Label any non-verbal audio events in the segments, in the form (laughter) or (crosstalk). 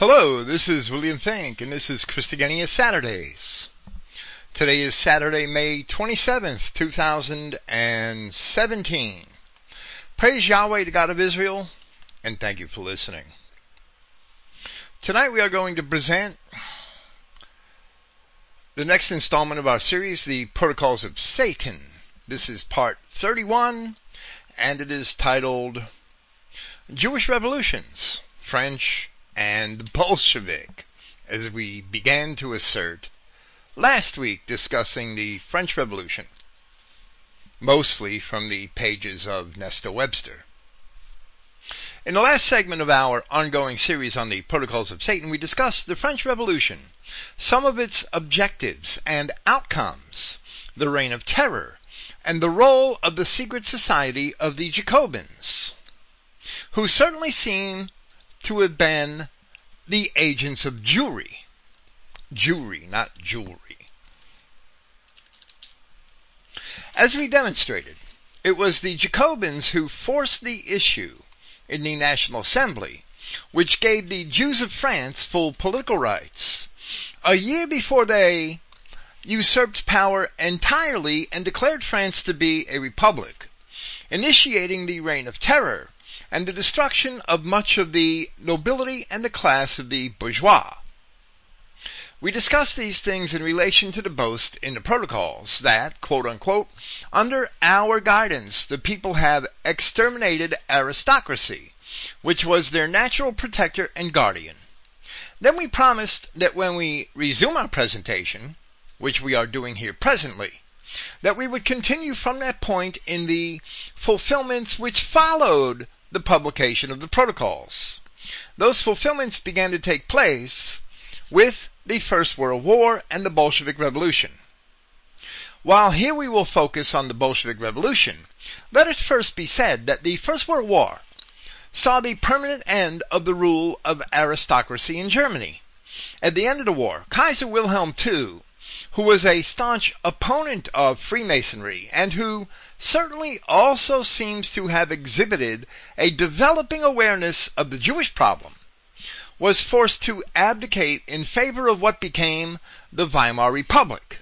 Hello, this is William Finck, and this is Christogenea Saturdays. Today is Saturday, May 27th, 2017. Praise Yahweh, the God of Israel, and thank you for listening. Tonight we are going to present the next installment of our series, The Protocols of Satan. This is part 31, and it is titled Jewish Revolutions, French, and Bolshevik, as we began to assert last week discussing the French Revolution, mostly from the pages of Nesta Webster. In the last segment of our ongoing series on the protocols of Satan, we discussed the French Revolution, some of its objectives and outcomes, the reign of terror, and the role of the secret society of the Jacobins, who certainly seem to have been the agents of Jewry. Jewry, not jewelry. As we demonstrated, it was the Jacobins who forced the issue in the National Assembly, which gave the Jews of France full political rights. A year before they usurped power entirely and declared France to be a republic, initiating the reign of terror and the destruction of much of the nobility and the class of the bourgeois. We discussed these things in relation to the boast in the protocols that, quote unquote, under our guidance, the people have exterminated aristocracy, which was their natural protector and guardian. Then we promised that when we resume our presentation, which we are doing here presently, that we would continue from that point in the fulfillments which followed the publication of the protocols. Those fulfillments began to take place with the First World War and the Bolshevik Revolution. While here we will focus on the Bolshevik Revolution, let it first be said that the First World War saw the permanent end of the rule of aristocracy in Germany. At the end of the war, Kaiser Wilhelm II who was a staunch opponent of Freemasonry and who certainly also seems to have exhibited a developing awareness of the Jewish problem, was forced to abdicate in favor of what became the Weimar Republic.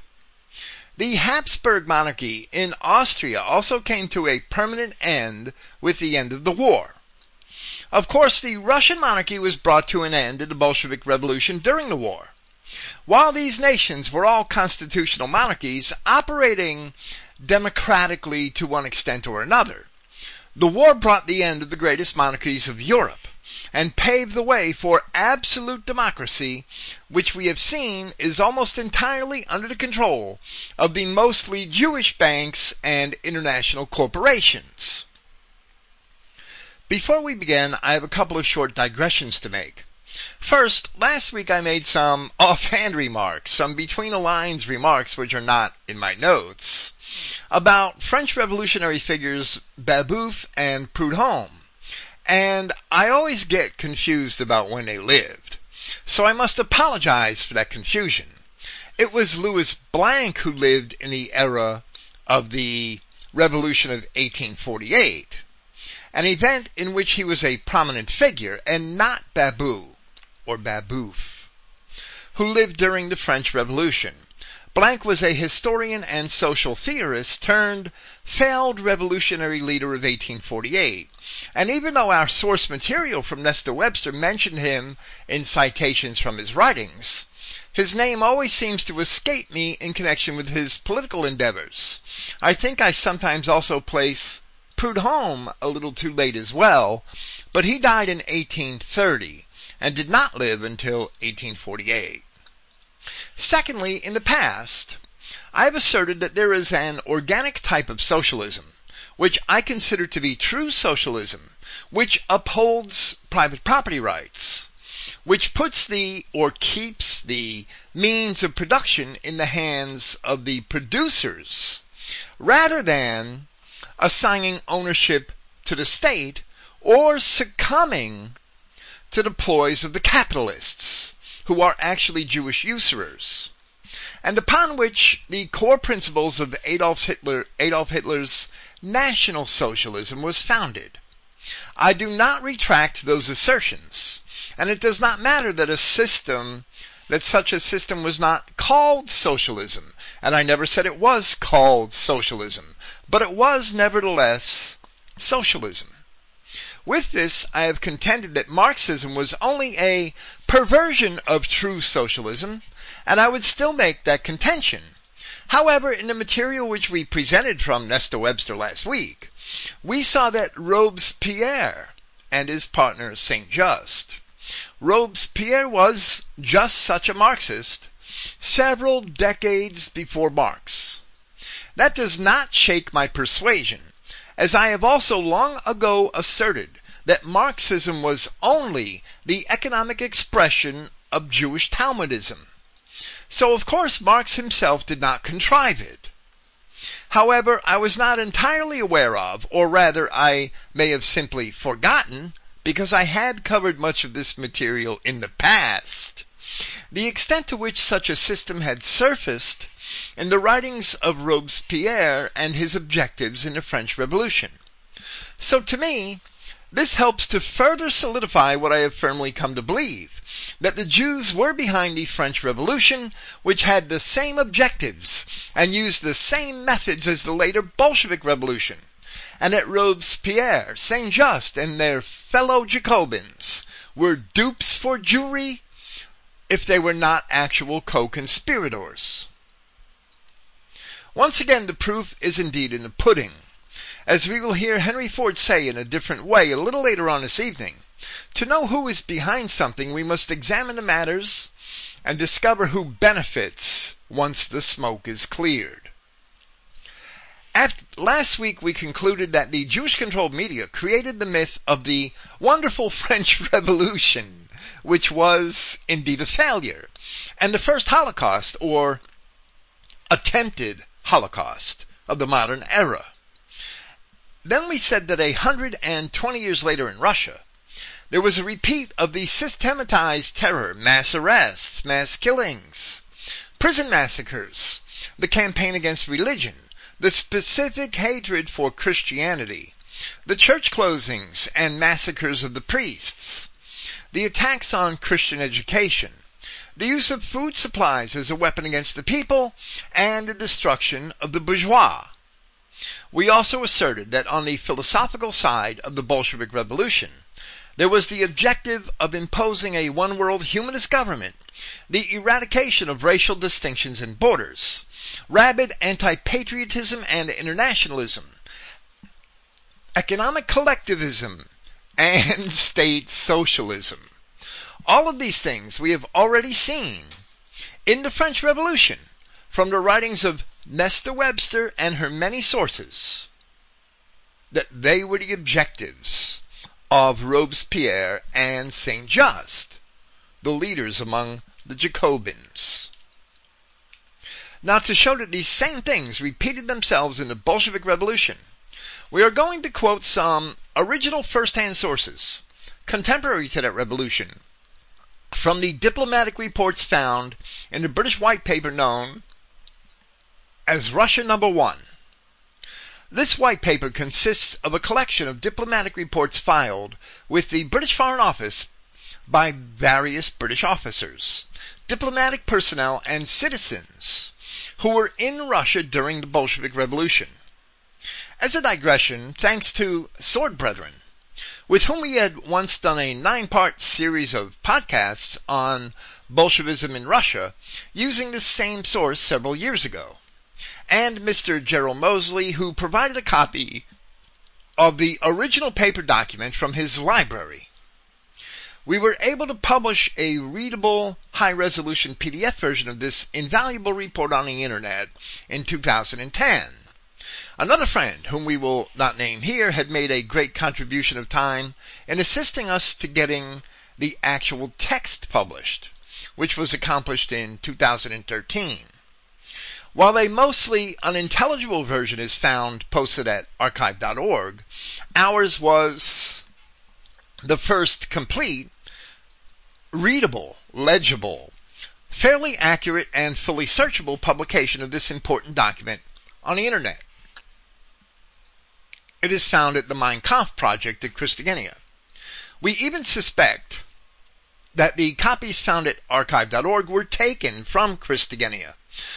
The Habsburg monarchy in Austria also came to a permanent end with the end of the war. Of course, the Russian monarchy was brought to an end in the Bolshevik Revolution during the war. While these nations were all constitutional monarchies operating democratically to one extent or another, the war brought the end of the greatest monarchies of Europe and paved the way for absolute democracy, which we have seen is almost entirely under the control of the mostly Jewish banks and international corporations. Before we begin, I have a couple of short digressions to make. First, last week I made some (laughs) offhand remarks, some between the lines remarks which are not in my notes, about French revolutionary figures Babeuf and Proudhon. And I always get confused about when they lived. So I must apologize for that confusion. It was Louis Blanc who lived in the era of the Revolution of 1848, an event in which he was a prominent figure, and not Babeuf or Babeuf, who lived during the French Revolution. Blanc was a historian and social theorist turned failed revolutionary leader of 1848. And even though our source material from Nesta Webster mentioned him in citations from his writings, his name always seems to escape me in connection with his political endeavors. I think I sometimes also place Proudhon a little too late as well, but he died in 1830 and did not live until 1848. Secondly, in the past, I have asserted that there is an organic type of socialism, which I consider to be true socialism, which upholds private property rights, which puts the, or keeps the means of production in the hands of the producers, rather than assigning ownership to the state or succumbing to the ploys of the capitalists, who are actually Jewish usurers, and upon which the core principles of Adolf, Hitler, Adolf Hitler's National Socialism was founded. I do not retract those assertions, and it does not matter that a system that such a system was not called socialism, and I never said it was called socialism, but it was nevertheless socialism. With this, I have contended that Marxism was only a perversion of true socialism, and I would still make that contention. However, in the material which we presented from Nesta Webster last week, we saw that Robespierre and his partner Saint Just Robespierre was just such a Marxist several decades before Marx. That does not shake my persuasion, as I have also long ago asserted that Marxism was only the economic expression of Jewish Talmudism. So of course Marx himself did not contrive it. However, I was not entirely aware of, or rather I may have simply forgotten, because I had covered much of this material in the past, the extent to which such a system had surfaced in the writings of Robespierre and his objectives in the French Revolution. So to me, this helps to further solidify what I have firmly come to believe, that the Jews were behind the French Revolution, which had the same objectives and used the same methods as the later Bolshevik Revolution and that Robespierre, Saint Just, and their fellow Jacobins were dupes for Jewry if they were not actual co-conspirators. Once again, the proof is indeed in the pudding. As we will hear Henry Ford say in a different way a little later on this evening, to know who is behind something, we must examine the matters and discover who benefits once the smoke is cleared. At, last week we concluded that the Jewish controlled media created the myth of the wonderful (laughs) French Revolution, which was indeed a failure, and the first Holocaust, or attempted Holocaust, of the modern era. Then we said that a hundred and twenty years later in Russia, there was a repeat of the systematized terror, mass arrests, mass killings, prison massacres, the campaign against religion, the specific hatred for Christianity, the church closings and massacres of the priests, the attacks on Christian education, the use of food supplies as a weapon against the people, and the destruction of the bourgeois. We also asserted that on the philosophical side of the Bolshevik Revolution, there was the objective of imposing a one world humanist government, the eradication of racial distinctions and borders, rabid anti-patriotism and internationalism, economic collectivism, and (laughs) state socialism. All of these things we have already seen in the French Revolution from the writings of Nesta Webster and her many sources that they were the objectives of Robespierre and Saint Just, the leaders among the Jacobins. Now to show that these same things repeated themselves in the Bolshevik Revolution, we are going to quote some original first-hand sources, contemporary to that revolution, from the diplomatic reports found in the British white paper known as Russia Number One. This white paper consists of a collection of diplomatic reports filed with the British Foreign Office by various British officers, diplomatic personnel, and citizens who were in Russia during the Bolshevik Revolution. As a digression, thanks to Sword Brethren, with whom we had once done a nine-part series of podcasts on Bolshevism in Russia using the same source several years ago and Mr. Gerald Mosley, who provided a copy of the original paper document from his library. We were able to publish a readable, high resolution PDF version of this invaluable report on the internet in 2010. Another friend, whom we will not name here, had made a great contribution of time in assisting us to getting the actual text published, which was accomplished in 2013. While a mostly unintelligible version is found posted at archive.org, ours was the first complete, readable, legible, fairly accurate, and fully searchable publication of this important document on the internet. it is found at the Mein Kampf project at Christogenea. We even suspect that the copies found at archive.org were taken from Christogenea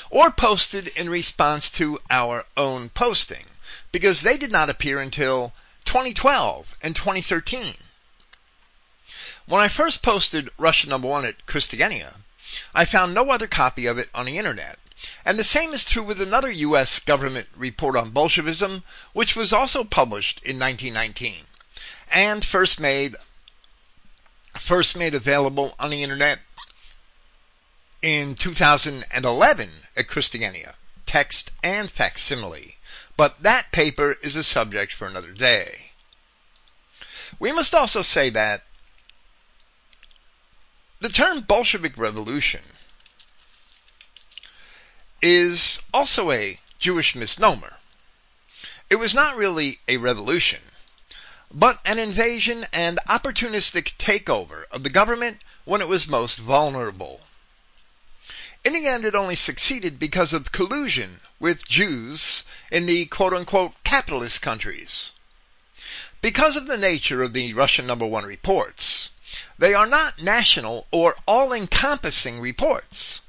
or posted in response to our own posting because they did not appear until 2012 and 2013. When I first posted Russia number one at Christogenea, I found no other copy of it on the internet. And the same is true with another U.S. government report on Bolshevism, which was also published in 1919 and first made first made available on the internet in 2011 at Christogenea, text and facsimile. But that paper is a subject for another day. We must also say that the term Bolshevik Revolution is also a Jewish misnomer. It was not really a revolution, but an invasion and opportunistic takeover of the government when it was most vulnerable. In the end, it only succeeded because of collusion with Jews in the quote unquote capitalist countries. Because of the nature of the Russian number one reports, they are not national or all encompassing reports.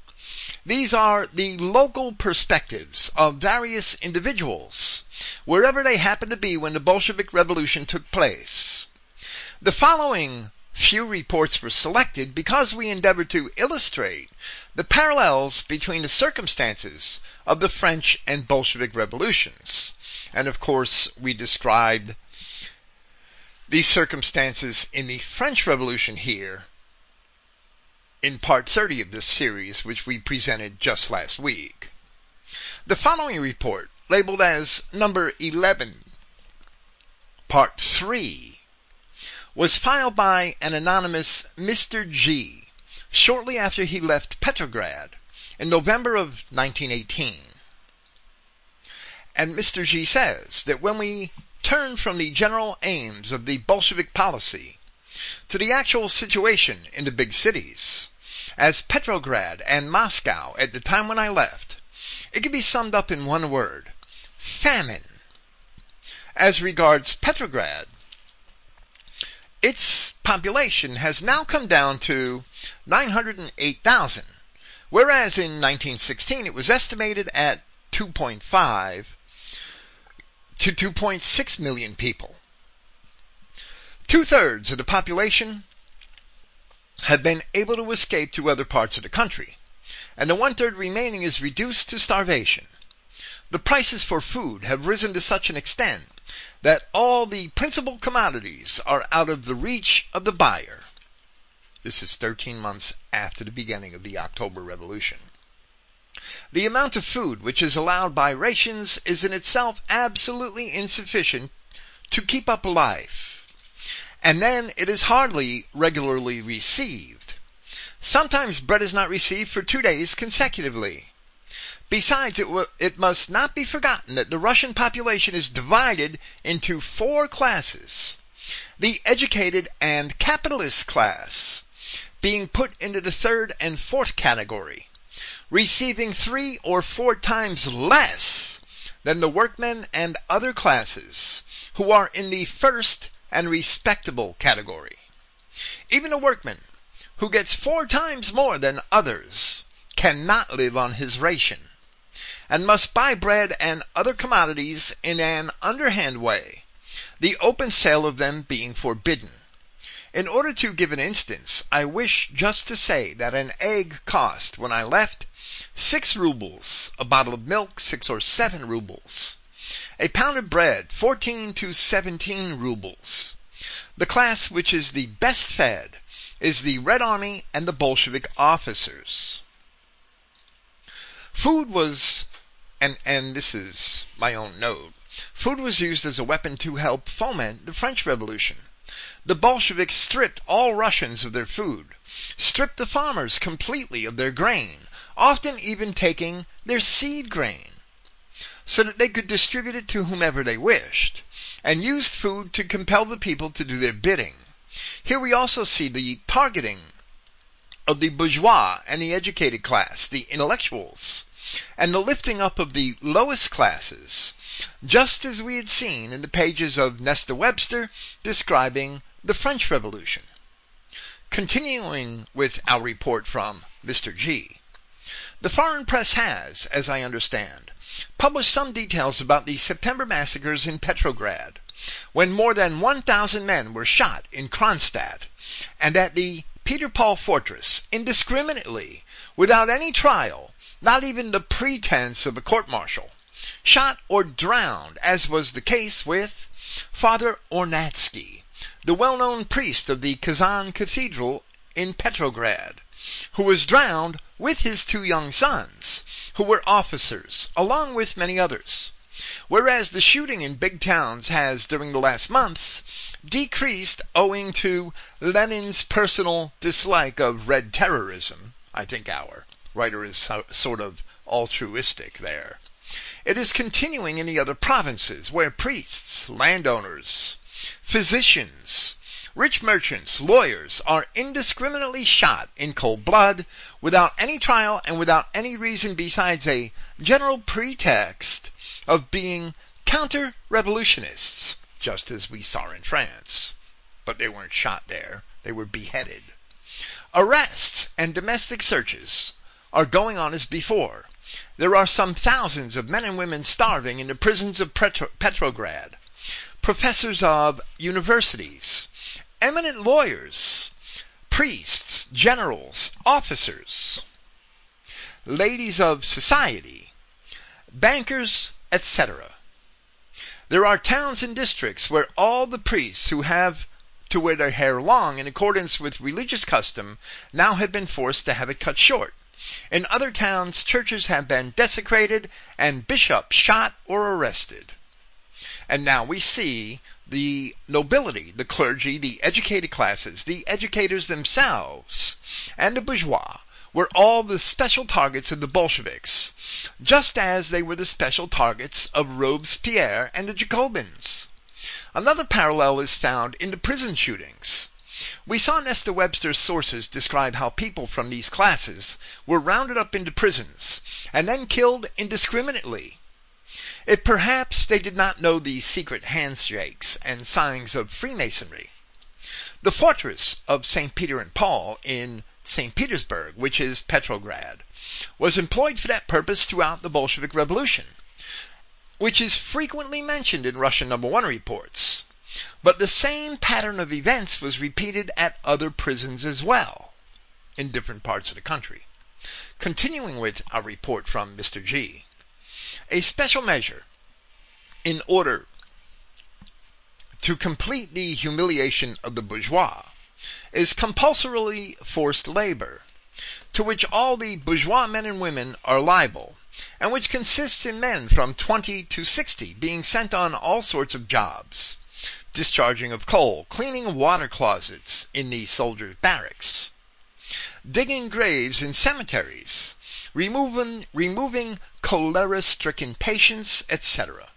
These are the local perspectives of various individuals, wherever they happen to be when the Bolshevik Revolution took place. The following few reports were selected because we endeavored to illustrate the parallels between the circumstances of the French and Bolshevik revolutions. And of course, we described these circumstances in the French Revolution here in part 30 of this series, which we presented just last week. The following report, labeled as number 11, part 3, was filed by an anonymous Mr. G shortly after he left Petrograd in November of 1918. And Mr. G says that when we turn from the general aims of the Bolshevik policy to the actual situation in the big cities, as Petrograd and Moscow at the time when I left, it can be summed up in one word famine. As regards Petrograd, its population has now come down to 908,000, whereas in 1916 it was estimated at 2.5 to 2.6 million people. Two thirds of the population have been able to escape to other parts of the country, and the one third remaining is reduced to starvation. The prices for food have risen to such an extent that all the principal commodities are out of the reach of the buyer. This is 13 months after the beginning of the October Revolution. The amount of food which is allowed by rations is in itself absolutely insufficient to keep up life and then it is hardly regularly received. Sometimes bread is not received for two days consecutively. Besides, it, w- it must not be forgotten that the Russian population is divided into four classes. The educated and capitalist class being put into the third and fourth category, receiving three or four times less than the workmen and other classes who are in the first and respectable category. Even a workman who gets four times more than others cannot live on his ration and must buy bread and other commodities in an underhand way, the open sale of them being forbidden. In order to give an instance, I wish just to say that an egg cost, when I left, six rubles, a bottle of milk six or seven rubles. A pound of bread, 14 to 17 rubles. The class which is the best fed is the Red Army and the Bolshevik officers. Food was, and, and this is my own note, food was used as a weapon to help foment the French Revolution. The Bolsheviks stripped all Russians of their food, stripped the farmers completely of their grain, often even taking their seed grain so that they could distribute it to whomever they wished, and used food to compel the people to do their bidding. Here we also see the targeting of the bourgeois and the educated class, the intellectuals, and the lifting up of the lowest classes, just as we had seen in the pages of Nesta Webster describing the French Revolution. Continuing with our report from Mr. G. The foreign press has, as I understand, published some details about the September massacres in Petrograd, when more than 1,000 men were shot in Kronstadt, and at the Peter Paul fortress, indiscriminately, without any trial, not even the pretense of a court martial, shot or drowned, as was the case with Father Ornatsky, the well-known priest of the Kazan Cathedral in Petrograd, who was drowned with his two young sons, who were officers, along with many others. Whereas the shooting in big towns has, during the last months, decreased owing to Lenin's personal dislike of red terrorism. I think our writer is so, sort of altruistic there. It is continuing in the other provinces where priests, landowners, physicians, Rich merchants, lawyers, are indiscriminately shot in cold blood without any trial and without any reason besides a general pretext of being counter revolutionists, just as we saw in France. But they weren't shot there, they were beheaded. Arrests and domestic searches are going on as before. There are some thousands of men and women starving in the prisons of Petro- Petrograd. Professors of universities, eminent lawyers, priests, generals, officers, ladies of society, bankers, etc. There are towns and districts where all the priests who have to wear their hair long in accordance with religious custom now have been forced to have it cut short. In other towns, churches have been desecrated and bishops shot or arrested. And now we see the nobility, the clergy, the educated classes, the educators themselves, and the bourgeois were all the special targets of the Bolsheviks, just as they were the special targets of Robespierre and the Jacobins. Another parallel is found in the prison shootings. We saw Nesta Webster's sources describe how people from these classes were rounded up into prisons and then killed indiscriminately if perhaps they did not know the secret handshakes and signs of Freemasonry. The fortress of St. Peter and Paul in St. Petersburg, which is Petrograd, was employed for that purpose throughout the Bolshevik Revolution, which is frequently mentioned in Russian number one reports. But the same pattern of events was repeated at other prisons as well, in different parts of the country. Continuing with our report from Mr. G a special measure in order to complete the humiliation of the bourgeois is compulsorily forced labor, to which all the bourgeois men and women are liable, and which consists in men from 20 to 60 being sent on all sorts of jobs, discharging of coal, cleaning water closets in the soldiers' barracks, digging graves in cemeteries, removing, removing cholera-stricken patients, etc.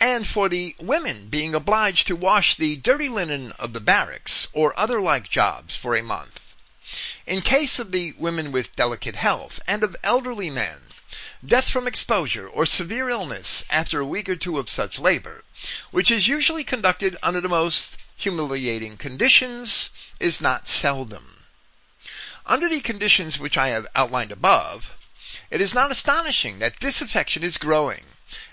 And for the women being obliged to wash the dirty linen of the barracks or other like jobs for a month. In case of the women with delicate health and of elderly men, death from exposure or severe illness after a week or two of such labor, which is usually conducted under the most humiliating conditions, is not seldom. Under the conditions which I have outlined above, it is not astonishing that disaffection is growing,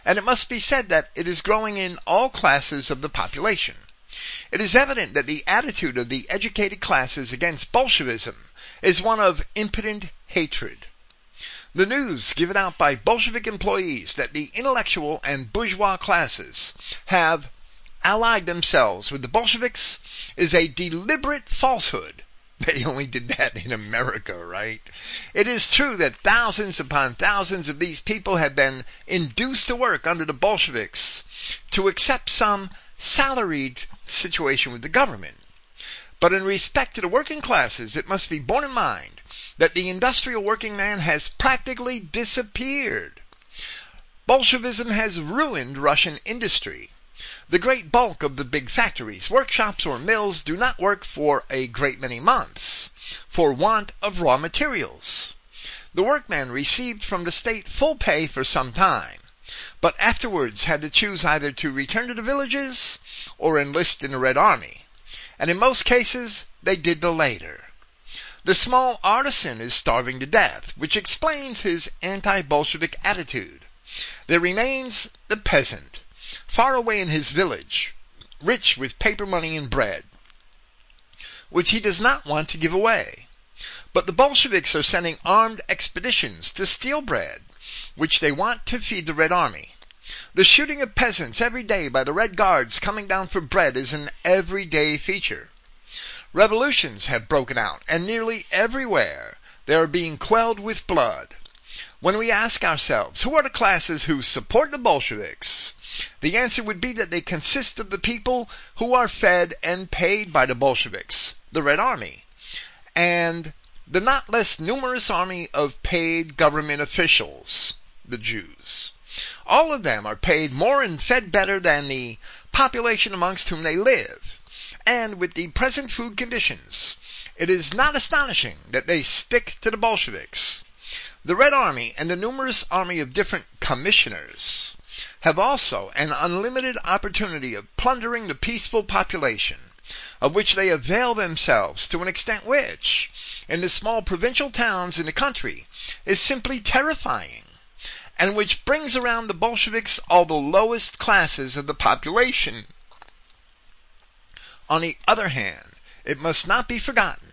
and it must be said that it is growing in all classes of the population. It is evident that the attitude of the educated classes against Bolshevism is one of impotent hatred. The news given out by Bolshevik employees that the intellectual and bourgeois classes have allied themselves with the Bolsheviks is a deliberate falsehood (laughs) they only did that in America, right? It is true that thousands upon thousands of these people have been induced to work under the Bolsheviks to accept some salaried situation with the government. But in respect to the working classes, it must be borne in mind that the industrial working man has practically disappeared. Bolshevism has ruined Russian industry. The great bulk of the big factories, workshops, or mills do not work for a great many months for want of raw materials. The workmen received from the state full pay for some time, but afterwards had to choose either to return to the villages or enlist in the Red Army, and in most cases they did the latter. The small artisan is starving to death, which explains his anti-Bolshevik attitude. There remains the peasant, far away in his village, rich with paper money and bread, which he does not want to give away. But the Bolsheviks are sending armed expeditions to steal bread, which they want to feed the Red Army. The shooting of peasants every day by the Red Guards coming down for bread is an everyday feature. Revolutions have broken out, and nearly everywhere they are being quelled with blood. When we ask ourselves, who are the classes who support the Bolsheviks? The answer would be that they consist of the people who are fed and paid by the Bolsheviks, the Red Army, and the not less numerous army of paid government officials, the Jews. All of them are paid more and fed better than the population amongst whom they live. And with the present food conditions, it is not astonishing that they stick to the Bolsheviks. The Red Army and the numerous army of different commissioners have also an unlimited opportunity of plundering the peaceful population, of which they avail themselves to an extent which, in the small provincial towns in the country, is simply terrifying, and which brings around the Bolsheviks all the lowest classes of the population. On the other hand, it must not be forgotten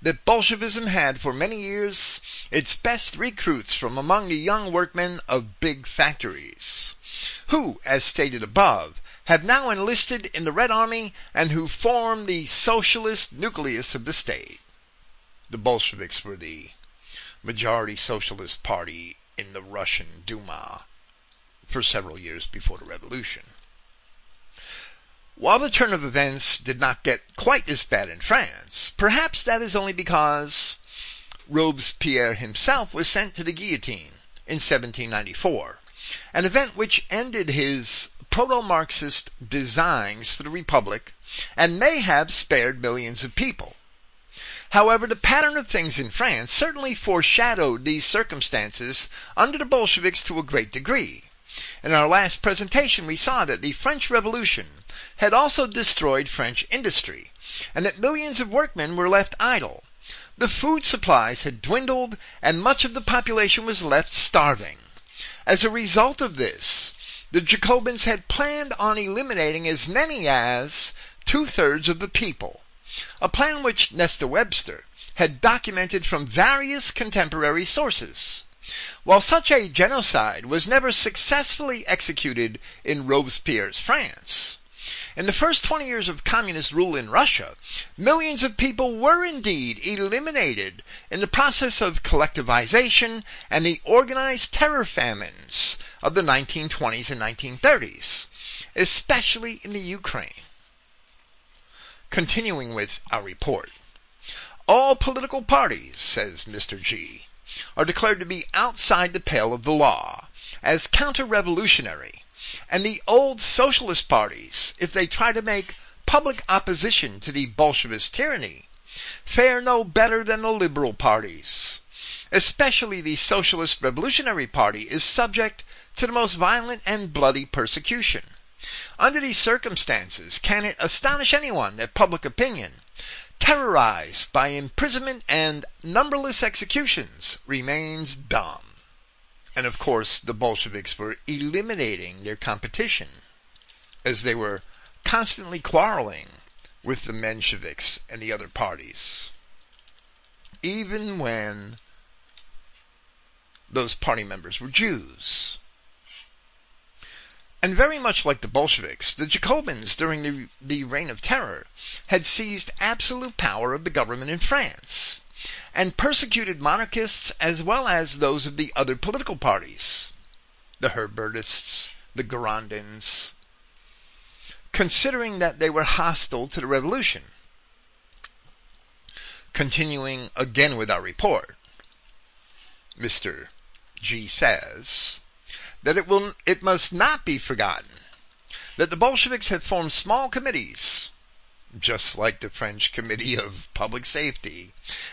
that Bolshevism had for many years its best recruits from among the young workmen of big factories, who, as stated above, have now enlisted in the Red Army and who form the socialist nucleus of the state. The Bolsheviks were the majority socialist party in the Russian Duma for several years before the revolution. While the turn of events did not get quite as bad in France, perhaps that is only because Robespierre himself was sent to the guillotine in 1794, an event which ended his proto-Marxist designs for the Republic and may have spared millions of people. However, the pattern of things in France certainly foreshadowed these circumstances under the Bolsheviks to a great degree. In our last presentation, we saw that the French Revolution had also destroyed French industry, and that millions of workmen were left idle. The food supplies had dwindled, and much of the population was left starving. As a result of this, the Jacobins had planned on eliminating as many as two thirds of the people, a plan which Nesta Webster had documented from various contemporary sources. While such a genocide was never successfully executed in Robespierre's France, in the first 20 years of communist rule in Russia, millions of people were indeed eliminated in the process of collectivization and the organized terror famines of the 1920s and 1930s, especially in the Ukraine. Continuing with our report. All political parties, says Mr. G, are declared to be outside the pale of the law, as counter-revolutionary, and the old socialist parties, if they try to make public opposition to the Bolshevist tyranny, fare no better than the liberal parties. Especially the Socialist Revolutionary Party is subject to the most violent and bloody persecution. Under these circumstances, can it astonish anyone that public opinion, terrorized by imprisonment and numberless executions, remains dumb. And of course, the Bolsheviks were eliminating their competition as they were constantly quarreling with the Mensheviks and the other parties. Even when those party members were Jews. And very much like the Bolsheviks, the Jacobins during the, the Reign of Terror had seized absolute power of the government in France and persecuted monarchists as well as those of the other political parties, the Herbertists, the Girondins, considering that they were hostile to the revolution. Continuing again with our report, Mr. G says, that it will it must not be forgotten that the Bolsheviks had formed small committees just like the French Committee of Public Safety.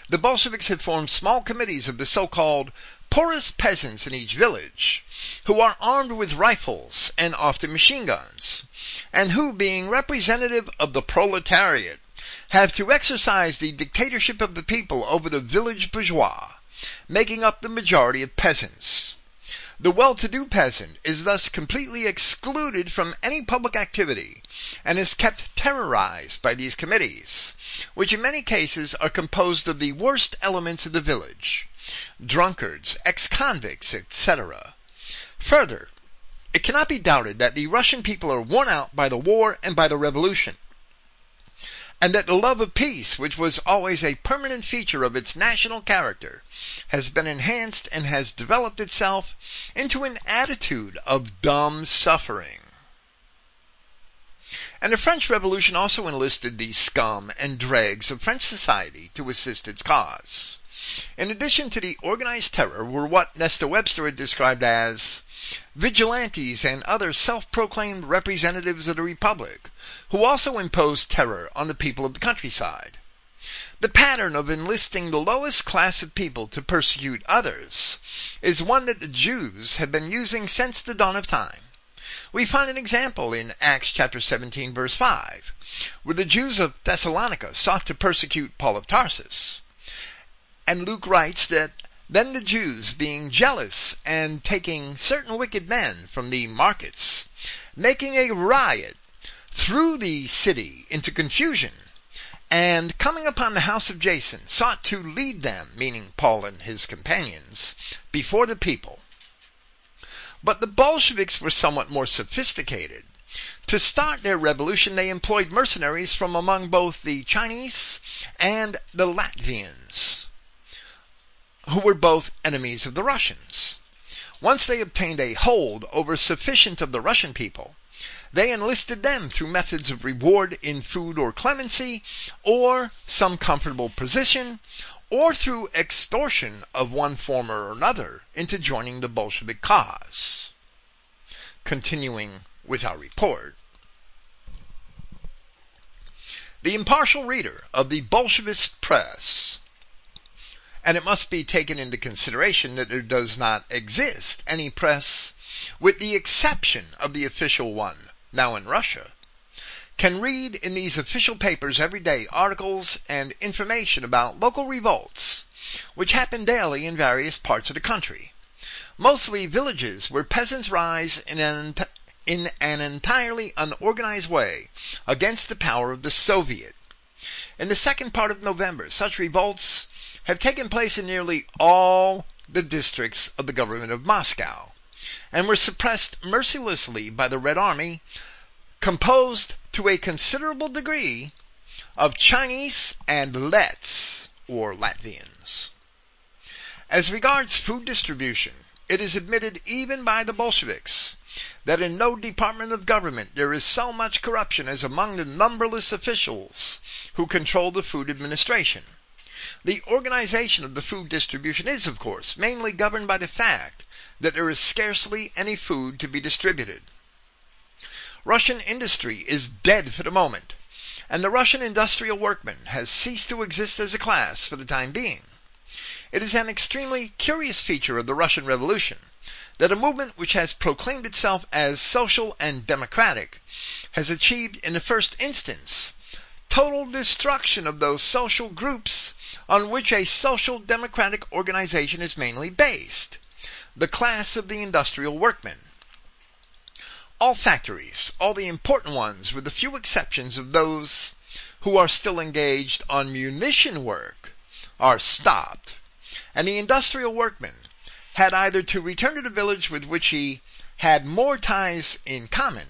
The Bolsheviks had formed small committees of the so-called poorest peasants in each village, who are armed with rifles and often machine guns, and who, being representative of the proletariat, have to exercise the dictatorship of the people over the village bourgeois, making up the majority of peasants. The well-to-do peasant is thus completely excluded from any public activity and is kept terrorized by these committees, which in many cases are composed of the worst elements of the village, drunkards, ex-convicts, etc. Further, it cannot be doubted that the Russian people are worn out by the war and by the revolution and that the love of peace, which was always a permanent feature of its national character, has been enhanced and has developed itself into an attitude of dumb suffering. And the French Revolution also enlisted the scum and dregs of French society to assist its cause. In addition to the organized terror were what Nesta Webster had described as vigilantes and other self-proclaimed representatives of the Republic, who also imposed terror on the people of the countryside. The pattern of enlisting the lowest class of people to persecute others is one that the Jews have been using since the dawn of time. We find an example in Acts chapter 17 verse 5, where the Jews of Thessalonica sought to persecute Paul of Tarsus. And Luke writes that then the Jews, being jealous and taking certain wicked men from the markets, making a riot, threw the city into confusion, and coming upon the house of Jason, sought to lead them, meaning Paul and his companions, before the people. But the Bolsheviks were somewhat more sophisticated. To start their revolution, they employed mercenaries from among both the Chinese and the Latvians who were both enemies of the Russians. Once they obtained a hold over sufficient of the Russian people, they enlisted them through methods of reward in food or clemency, or some comfortable position, or through extortion of one form or another into joining the Bolshevik cause. Continuing with our report. The impartial reader of the Bolshevist press and it must be taken into consideration that there does not exist any press, with the exception of the official one, now in Russia, can read in these official papers every day articles and information about local revolts, which happen daily in various parts of the country. Mostly villages where peasants rise in an, in an entirely unorganized way against the power of the Soviet. In the second part of November, such revolts have taken place in nearly all the districts of the government of Moscow and were suppressed mercilessly by the Red Army, composed to a considerable degree of Chinese and Letts, or Latvians. As regards food distribution, it is admitted even by the Bolsheviks that in no department of government there is so much corruption as among the numberless officials who control the food administration. The organization of the food distribution is, of course, mainly governed by the fact that there is scarcely any food to be distributed. Russian industry is dead for the moment, and the Russian industrial workman has ceased to exist as a class for the time being. It is an extremely curious feature of the Russian Revolution that a movement which has proclaimed itself as social and democratic has achieved in the first instance total destruction of those social groups on which a social democratic organization is mainly based, the class of the industrial workmen. All factories, all the important ones, with the few exceptions of those who are still engaged on munition work, are stopped, and the industrial workman had either to return to the village with which he had more ties in common,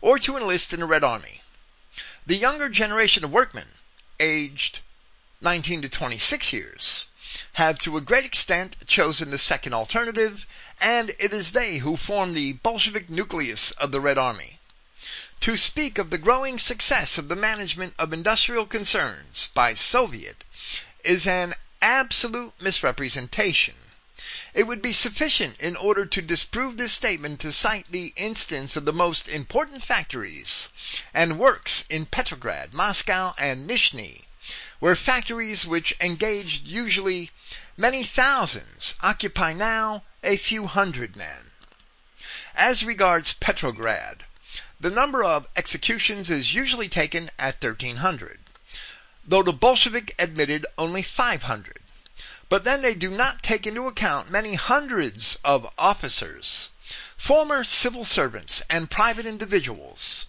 or to enlist in the Red Army. The younger generation of workmen, aged 19 to 26 years, have to a great extent chosen the second alternative, and it is they who form the Bolshevik nucleus of the Red Army. To speak of the growing success of the management of industrial concerns by Soviet is an absolute misrepresentation. It would be sufficient in order to disprove this statement to cite the instance of the most important factories and works in Petrograd, Moscow, and Nizhny, where factories which engaged usually many thousands occupy now a few hundred men. As regards Petrograd, the number of executions is usually taken at 1300, though the Bolshevik admitted only 500. But then they do not take into account many hundreds of officers, former civil servants, and private individuals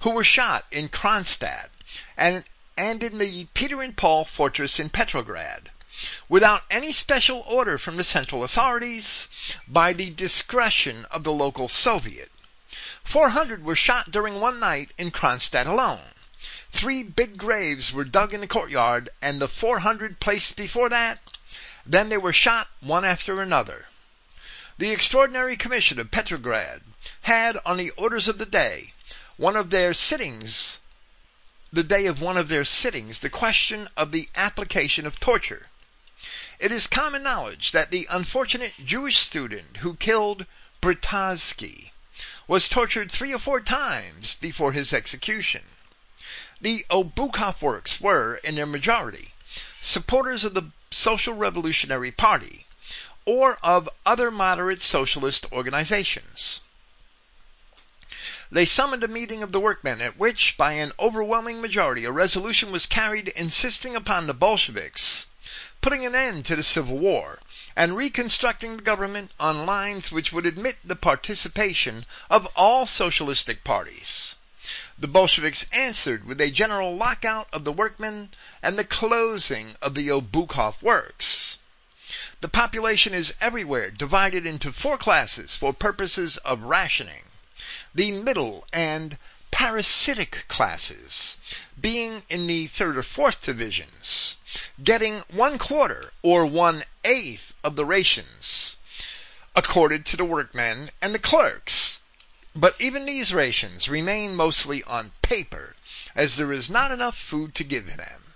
who were shot in Kronstadt and, and in the Peter and Paul fortress in Petrograd without any special order from the central authorities by the discretion of the local Soviet. 400 were shot during one night in Kronstadt alone. Three big graves were dug in the courtyard and the 400 placed before that then they were shot one after another. The Extraordinary Commission of Petrograd had, on the orders of the day, one of their sittings, the day of one of their sittings, the question of the application of torture. It is common knowledge that the unfortunate Jewish student who killed Britadsky was tortured three or four times before his execution. The Obukhov works were, in their majority, supporters of the Social Revolutionary Party or of other moderate socialist organizations. They summoned a meeting of the workmen at which, by an overwhelming majority, a resolution was carried insisting upon the Bolsheviks putting an end to the Civil War and reconstructing the government on lines which would admit the participation of all socialistic parties. The Bolsheviks answered with a general lockout of the workmen and the closing of the Obukhov works. The population is everywhere divided into four classes for purposes of rationing. The middle and parasitic classes, being in the third or fourth divisions, getting one quarter or one eighth of the rations accorded to the workmen and the clerks, but even these rations remain mostly on paper, as there is not enough food to give them.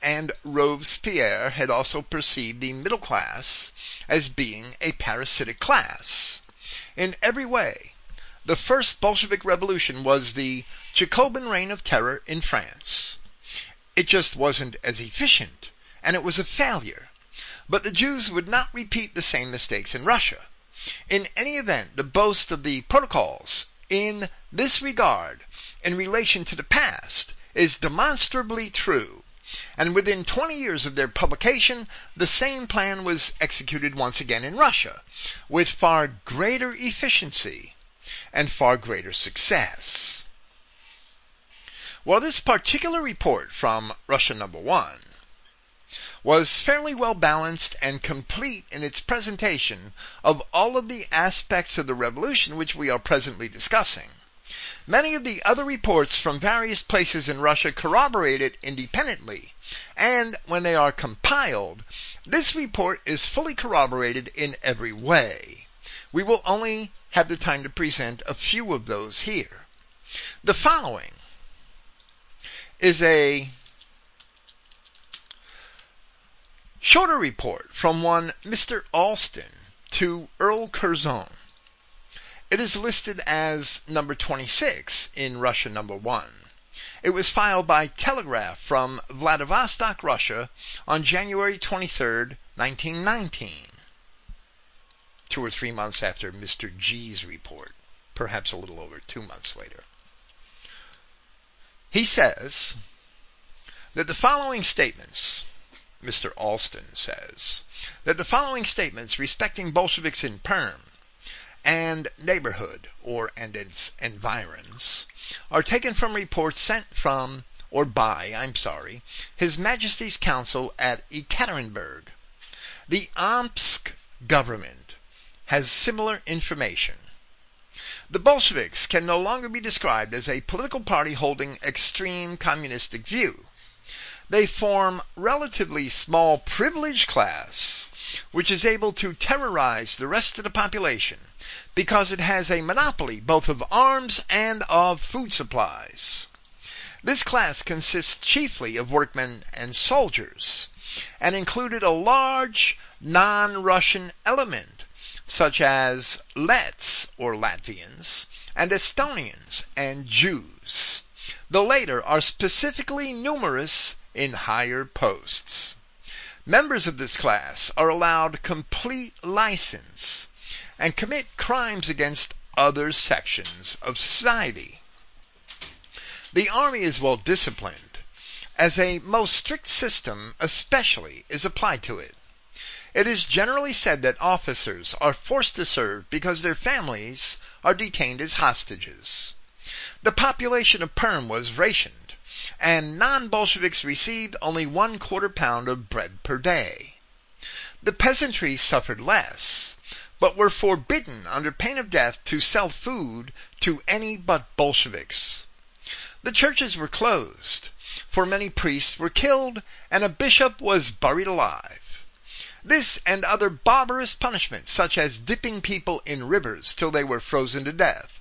And Robespierre had also perceived the middle class as being a parasitic class. In every way, the first Bolshevik revolution was the Jacobin reign of terror in France. It just wasn't as efficient, and it was a failure. But the Jews would not repeat the same mistakes in Russia. In any event, the boast of the protocols in this regard in relation to the past is demonstrably true. And within 20 years of their publication, the same plan was executed once again in Russia, with far greater efficiency and far greater success. Well, this particular report from Russia number one was fairly well balanced and complete in its presentation of all of the aspects of the revolution which we are presently discussing. Many of the other reports from various places in Russia corroborate it independently, and when they are compiled, this report is fully corroborated in every way. We will only have the time to present a few of those here. The following is a Shorter report from one Mr. Alston to Earl Curzon. It is listed as number 26 in Russia number 1. It was filed by telegraph from Vladivostok, Russia on January 23, 1919. Two or three months after Mr. G's report, perhaps a little over two months later. He says that the following statements Mr. Alston says that the following statements respecting Bolsheviks in Perm and neighborhood or and its environs are taken from reports sent from or by, I'm sorry, His Majesty's Council at Ekaterinburg. The Omsk government has similar information. The Bolsheviks can no longer be described as a political party holding extreme communistic view they form relatively small privileged class which is able to terrorize the rest of the population because it has a monopoly both of arms and of food supplies. This class consists chiefly of workmen and soldiers, and included a large non-Russian element, such as Letts or Latvians, and Estonians and Jews. The later are specifically numerous in higher posts. Members of this class are allowed complete license and commit crimes against other sections of society. The army is well disciplined, as a most strict system especially is applied to it. It is generally said that officers are forced to serve because their families are detained as hostages. The population of Perm was rationed, and non-Bolsheviks received only one quarter pound of bread per day. The peasantry suffered less, but were forbidden under pain of death to sell food to any but Bolsheviks. The churches were closed, for many priests were killed and a bishop was buried alive. This and other barbarous punishments, such as dipping people in rivers till they were frozen to death.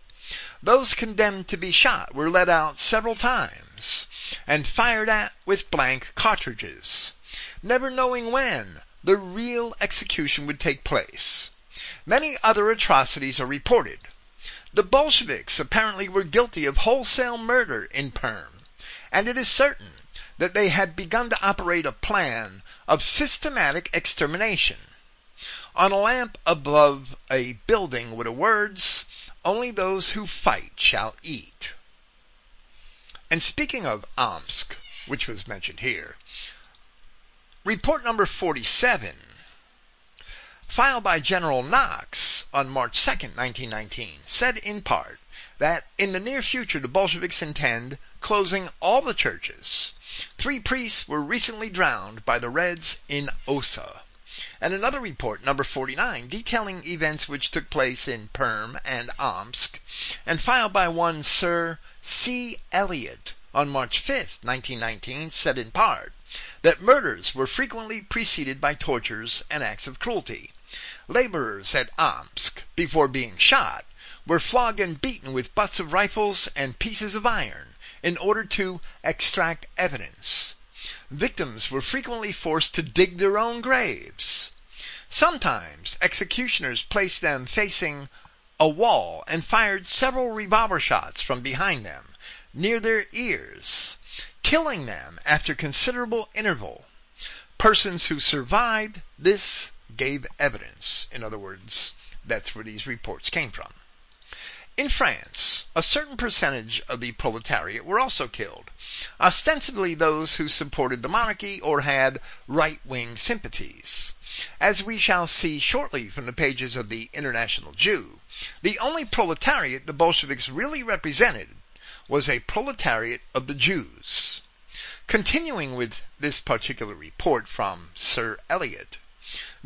Those condemned to be shot were let out several times and fired at with blank cartridges, never knowing when the real execution would take place. Many other atrocities are reported. The Bolsheviks apparently were guilty of wholesale murder in Perm, and it is certain that they had begun to operate a plan of systematic extermination. On a lamp above a building were the words, Only those who fight shall eat. And speaking of Omsk, which was mentioned here, report number 47, filed by General Knox on March 2, 1919, said in part that in the near future the Bolsheviks intend closing all the churches. Three priests were recently drowned by the Reds in Osa. And another report, number 49, detailing events which took place in Perm and Omsk, and filed by one Sir C. Eliot on March 5, 1919, said in part that murders were frequently preceded by tortures and acts of cruelty. Laborers at Omsk, before being shot, were flogged and beaten with butts of rifles and pieces of iron in order to extract evidence. Victims were frequently forced to dig their own graves. Sometimes executioners placed them facing a wall and fired several revolver shots from behind them, near their ears, killing them after considerable interval. Persons who survived this gave evidence. In other words, that's where these reports came from. In France, a certain percentage of the proletariat were also killed, ostensibly those who supported the monarchy or had right-wing sympathies. As we shall see shortly from the pages of the International Jew, the only proletariat the Bolsheviks really represented was a proletariat of the Jews. Continuing with this particular report from Sir Eliot,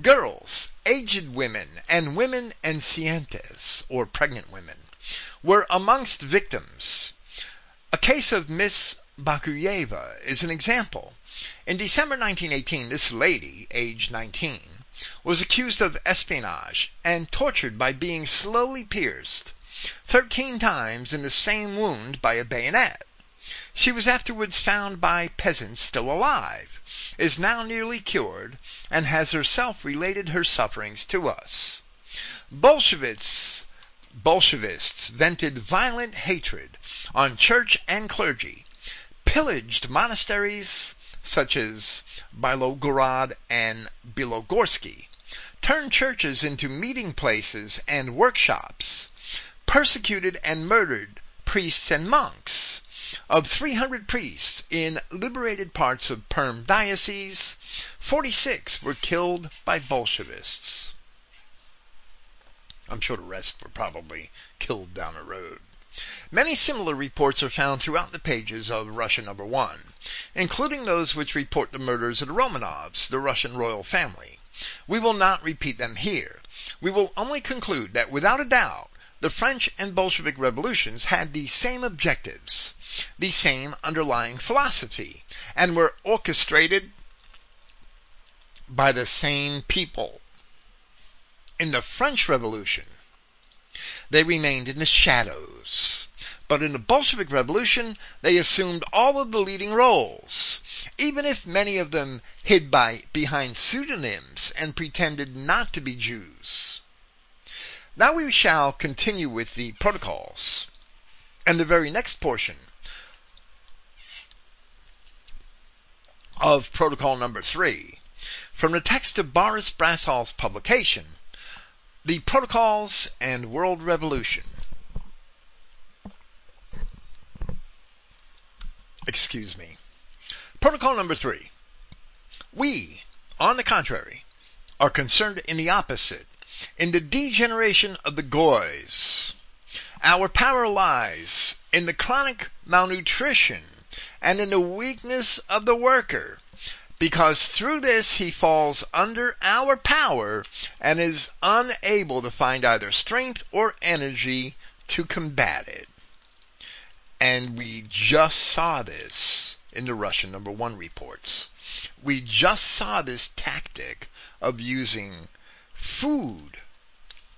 girls, aged women, and women enceintes, or pregnant women, were amongst victims. A case of Miss Bakuyeva is an example. In December 1918, this lady, aged 19, was accused of espionage and tortured by being slowly pierced 13 times in the same wound by a bayonet. She was afterwards found by peasants still alive, is now nearly cured, and has herself related her sufferings to us. Bolsheviks Bolshevists vented violent hatred on church and clergy, pillaged monasteries such as Bilogorod and Bilogorsky, turned churches into meeting places and workshops, persecuted and murdered priests and monks. Of 300 priests in liberated parts of Perm diocese, 46 were killed by Bolshevists. I'm sure the rest were probably killed down the road. Many similar reports are found throughout the pages of Russia number one, including those which report the murders of the Romanovs, the Russian royal family. We will not repeat them here. We will only conclude that without a doubt, the French and Bolshevik revolutions had the same objectives, the same underlying philosophy, and were orchestrated by the same people in the French Revolution, they remained in the shadows, But in the Bolshevik Revolution, they assumed all of the leading roles, even if many of them hid by, behind pseudonyms and pretended not to be Jews. Now we shall continue with the protocols. And the very next portion of protocol number three, from the text of Boris Brasol's publication, The Protocols and World Revolution. Excuse me. Protocol number three. We, on the contrary, are concerned in the opposite, in the degeneration of the goys. Our power lies in the chronic malnutrition and in the weakness of the worker, because through this he falls under our power and is unable to find either strength or energy to combat it. And we just saw this in the Russian number one reports. We just saw this tactic of using food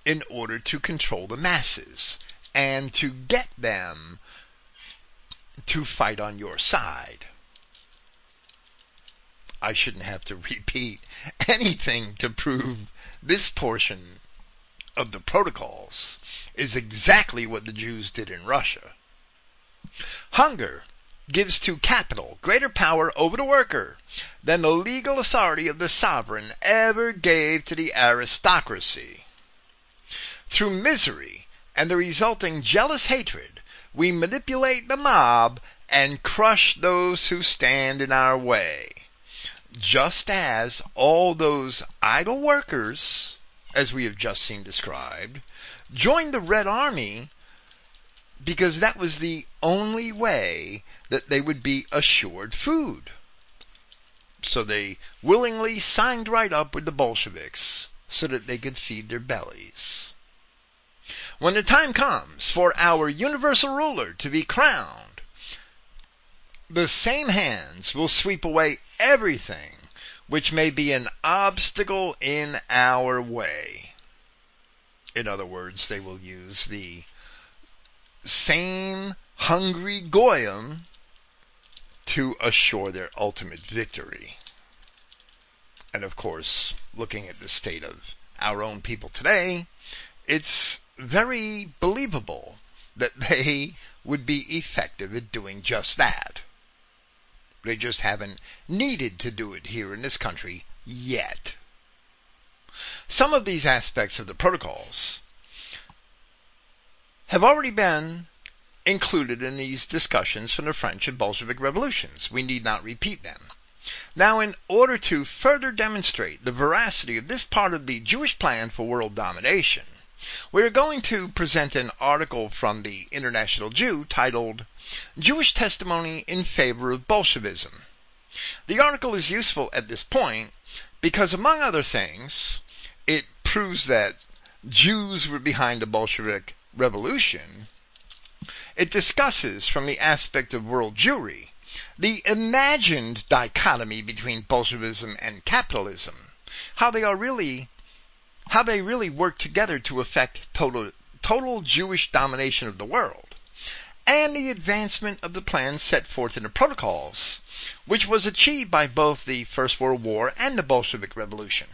in order to control the masses and to get them to fight on your side. I shouldn't have to repeat (laughs) anything to prove this portion of the protocols is exactly what the Jews did in Russia. Hunger gives to capital greater power over the worker than the legal authority of the sovereign ever gave to the aristocracy. Through misery and the resulting jealous hatred, we manipulate the mob and crush those who stand in our way. Just as all those idle workers, as we have just seen described, joined the Red Army because that was the only way that they would be assured food. So they willingly signed right up with the Bolsheviks so that they could feed their bellies. When the time comes for our universal ruler to be crowned, the same hands will sweep away everything which may be an obstacle in our way. In other words, they will use the same hungry Goyim to assure their ultimate victory. And of course, looking at the state of our own people today, it's very believable that they would be effective at doing just that. They just haven't needed to do it here in this country yet. Some of these aspects of the protocols have already been included in these discussions from the French and Bolshevik revolutions. We need not repeat them. Now, in order to further demonstrate the veracity of this part of the Jewish plan for world domination, we are going to present an article from the International Jew titled Jewish Testimony in Favor of Bolshevism. The article is useful at this point because, among other things, it proves that Jews were behind the Bolshevik revolution, it discusses from the aspect of world Jewry the imagined dichotomy between Bolshevism and capitalism, how they are really how they really work together to effect total total Jewish domination of the world, and the advancement of the plans set forth in the protocols, which was achieved by both the First World War and the Bolshevik Revolution.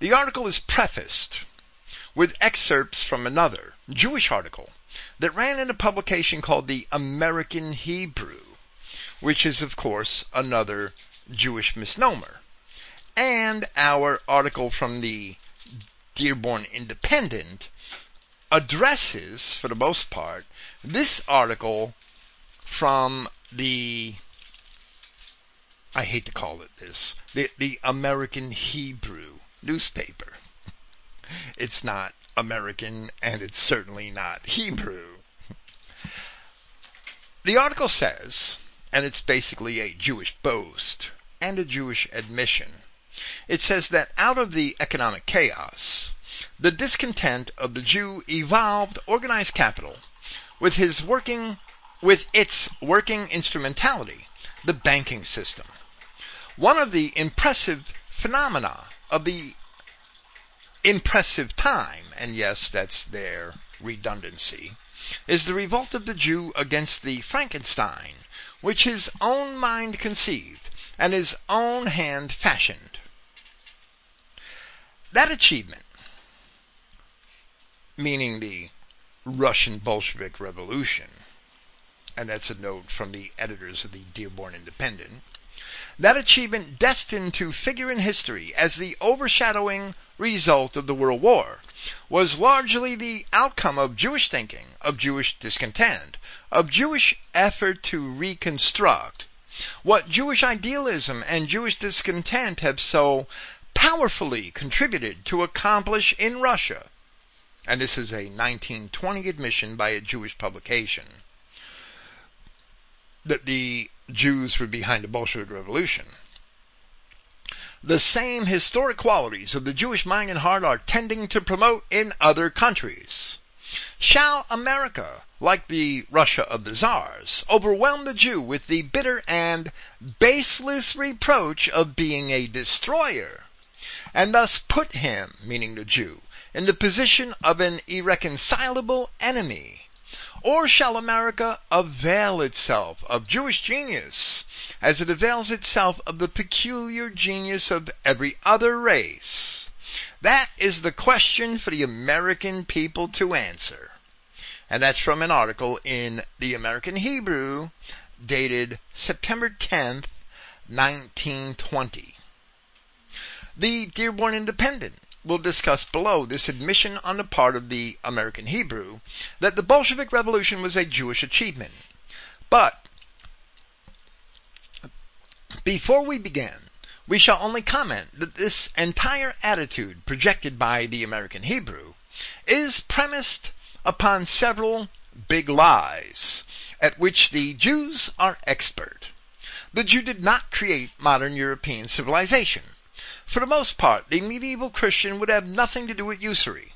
The article is prefaced with excerpts from another Jewish article that ran in a publication called the American Hebrew, which is, of course, another Jewish misnomer, and our article from the Dearborn Independent addresses, for the most part, this article from the I hate to call it this, the, the American Hebrew newspaper. (laughs) It's not American and it's certainly not Hebrew. The article says, and it's basically a Jewish boast and a Jewish admission, it says that out of the economic chaos, the discontent of the Jew evolved organized capital with his working with its working instrumentality, the banking system. One of the impressive phenomena of the impressive time, and yes, that's their redundancy, is the revolt of the Jew against the Frankenstein, which his own mind conceived and his own hand fashioned. That achievement, meaning the Russian Bolshevik Revolution, and that's a note from the editors of the Dearborn Independent, that achievement destined to figure in history as the overshadowing result of the World War was largely the outcome of Jewish thinking, of Jewish discontent, of Jewish effort to reconstruct what Jewish idealism and Jewish discontent have so powerfully contributed to accomplish in Russia. And this is a 1920 admission by a Jewish publication that the Jews were behind the Bolshevik Revolution. The same historic qualities of the Jewish mind and heart are tending to promote in other countries. Shall America, like the Russia of the Czars, overwhelm the Jew with the bitter and baseless reproach of being a destroyer, and thus put him, meaning the Jew, in the position of an irreconcilable enemy? Or shall America avail itself of Jewish genius as it avails itself of the peculiar genius of every other race? That is the question for the American people to answer. And that's from an article in the American Hebrew dated September 10th, 1920. The Dearborn Independent will discuss below this admission on the part of the American Hebrew that the Bolshevik Revolution was a Jewish achievement. But before we begin, we shall only comment that this entire attitude projected by the American Hebrew is premised upon several big lies at which the Jews are expert. The Jew did not create modern European civilization. For the most part, the medieval Christian would have nothing to do with usury.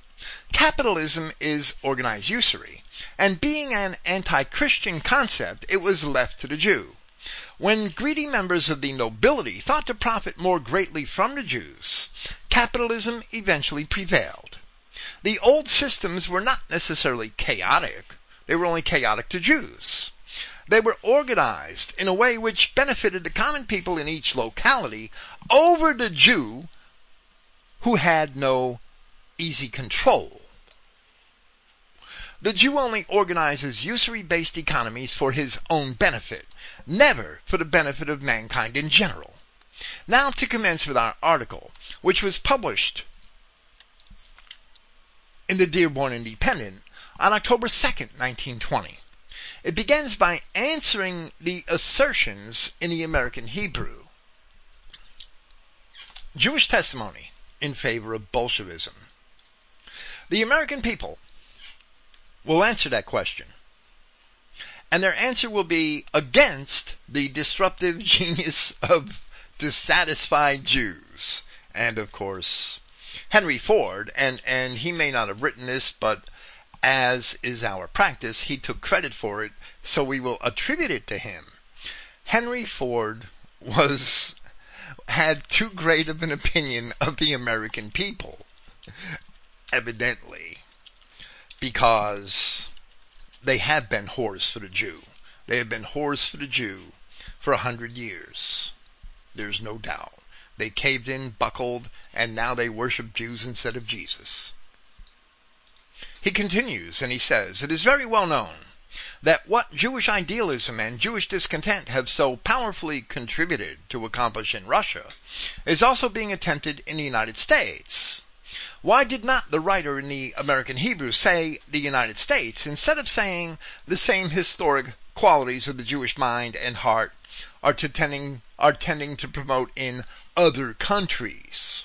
Capitalism is organized usury, and being an anti-Christian concept, it was left to the Jew. When greedy members of the nobility thought to profit more greatly from the Jews, capitalism eventually prevailed. The old systems were not necessarily chaotic, they were only chaotic to Jews. They were organized in a way which benefited the common people in each locality over the Jew who had no easy control. The Jew only organizes usury-based economies for his own benefit, never for the benefit of mankind in general. Now to commence with our article, which was published in the Dearborn Independent on October 2nd, 1920. It begins by answering the assertions in the American Hebrew. Jewish testimony in favor of Bolshevism. The American people will answer that question. And their answer will be against the disruptive (laughs) genius of dissatisfied Jews. And of course, Henry Ford, and, and he may not have written this, but as is our practice, he took credit for it, so we will attribute it to him. Henry Ford was had too great of an opinion of the American people, evidently, because they have been whores for the Jew. They have been whores for the Jew for a hundred years. There's no doubt. They caved in, buckled, and now they worship Jews instead of Jesus. He continues and he says, It is very well known that what Jewish idealism and Jewish discontent have so powerfully contributed to accomplish in Russia is also being attempted in the United States. Why did not the writer in the American Hebrew say the United States instead of saying the same historic qualities of the Jewish mind and heart are, tending, are tending to promote in other countries?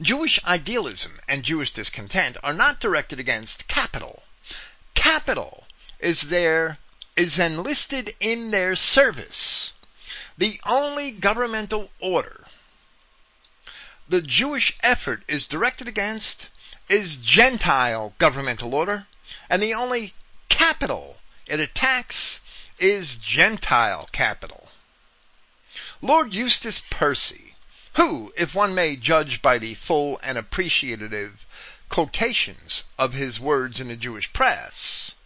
Jewish idealism and Jewish discontent are not directed against capital. Capital is there is enlisted in their service. The only governmental order the Jewish effort is directed against is Gentile governmental order, and the only capital it attacks is Gentile capital. Lord Eustace Percy who, if one may judge by the full and appreciative quotations of his words in the Jewish press,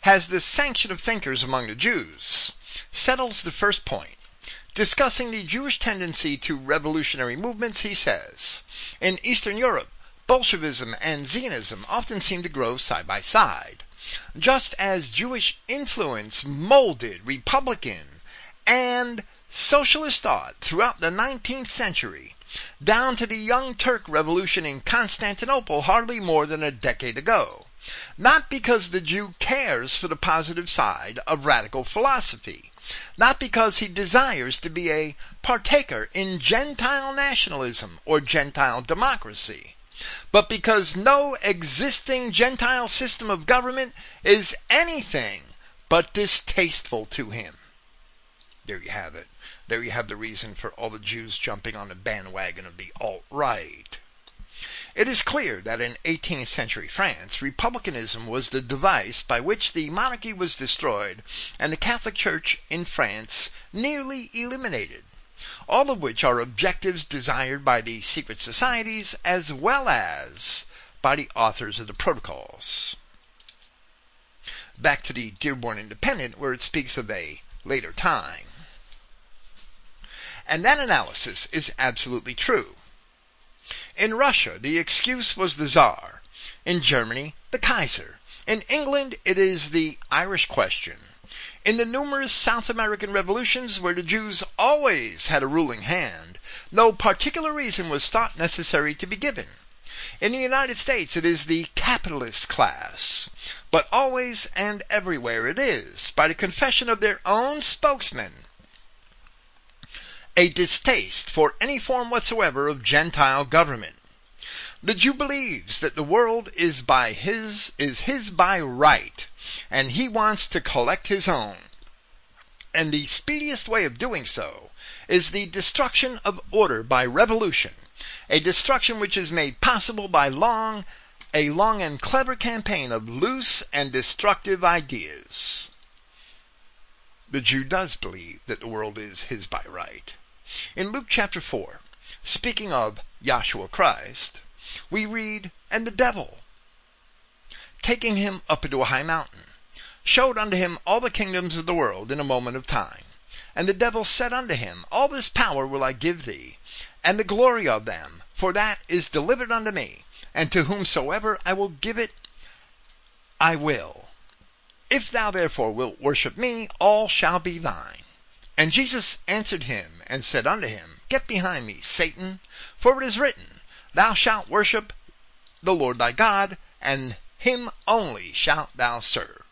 has the sanction of thinkers among the Jews, settles the first point. Discussing the Jewish tendency to revolutionary movements, he says, In Eastern Europe, Bolshevism and Zionism often seem to grow side by side. Just as Jewish influence molded Republican and socialist thought throughout the 19th century, down to the Young Turk Revolution in Constantinople hardly more than a decade ago. Not because the Jew cares for the positive side of radical philosophy, not because he desires to be a partaker in Gentile nationalism or Gentile democracy, but because no existing Gentile system of government is anything but distasteful to him. There you have it. There you have the reason for all the Jews jumping on the bandwagon of the alt-right. It is clear that in 18th century France, republicanism was the device by which the monarchy was destroyed and the Catholic Church in France nearly eliminated, all of which are objectives desired by the secret societies as well as by the authors of the protocols. Back to the Dearborn Independent, where it speaks of a later time. And that analysis is absolutely true. In Russia, the excuse was the Tsar. In Germany, the Kaiser. In England, it is the Irish question. In the numerous South American revolutions where the Jews always had a ruling hand, no particular reason was thought necessary to be given. In the United States, it is the capitalist class. But always and everywhere it is, by the confession of their own spokesmen, a distaste for any form whatsoever of Gentile government. The Jew believes that the world is by his is his by right, and he wants to collect his own. And the speediest way of doing so is the destruction of order by revolution, a destruction which is made possible by long a long and clever campaign of loose and destructive ideas. The Jew does believe that the world is his by right. In Luke chapter 4, speaking of Yahshua Christ, we read, And the devil, taking him up into a high mountain, showed unto him all the kingdoms of the world in a moment of time. And the devil said unto him, All this power will I give thee, and the glory of them, for that is delivered unto me, and to whomsoever I will give it, I will. If thou therefore wilt worship me, all shall be thine. And Jesus answered him and said unto him, Get behind me, Satan, for it is written, Thou shalt worship the Lord thy God, and him only shalt thou serve.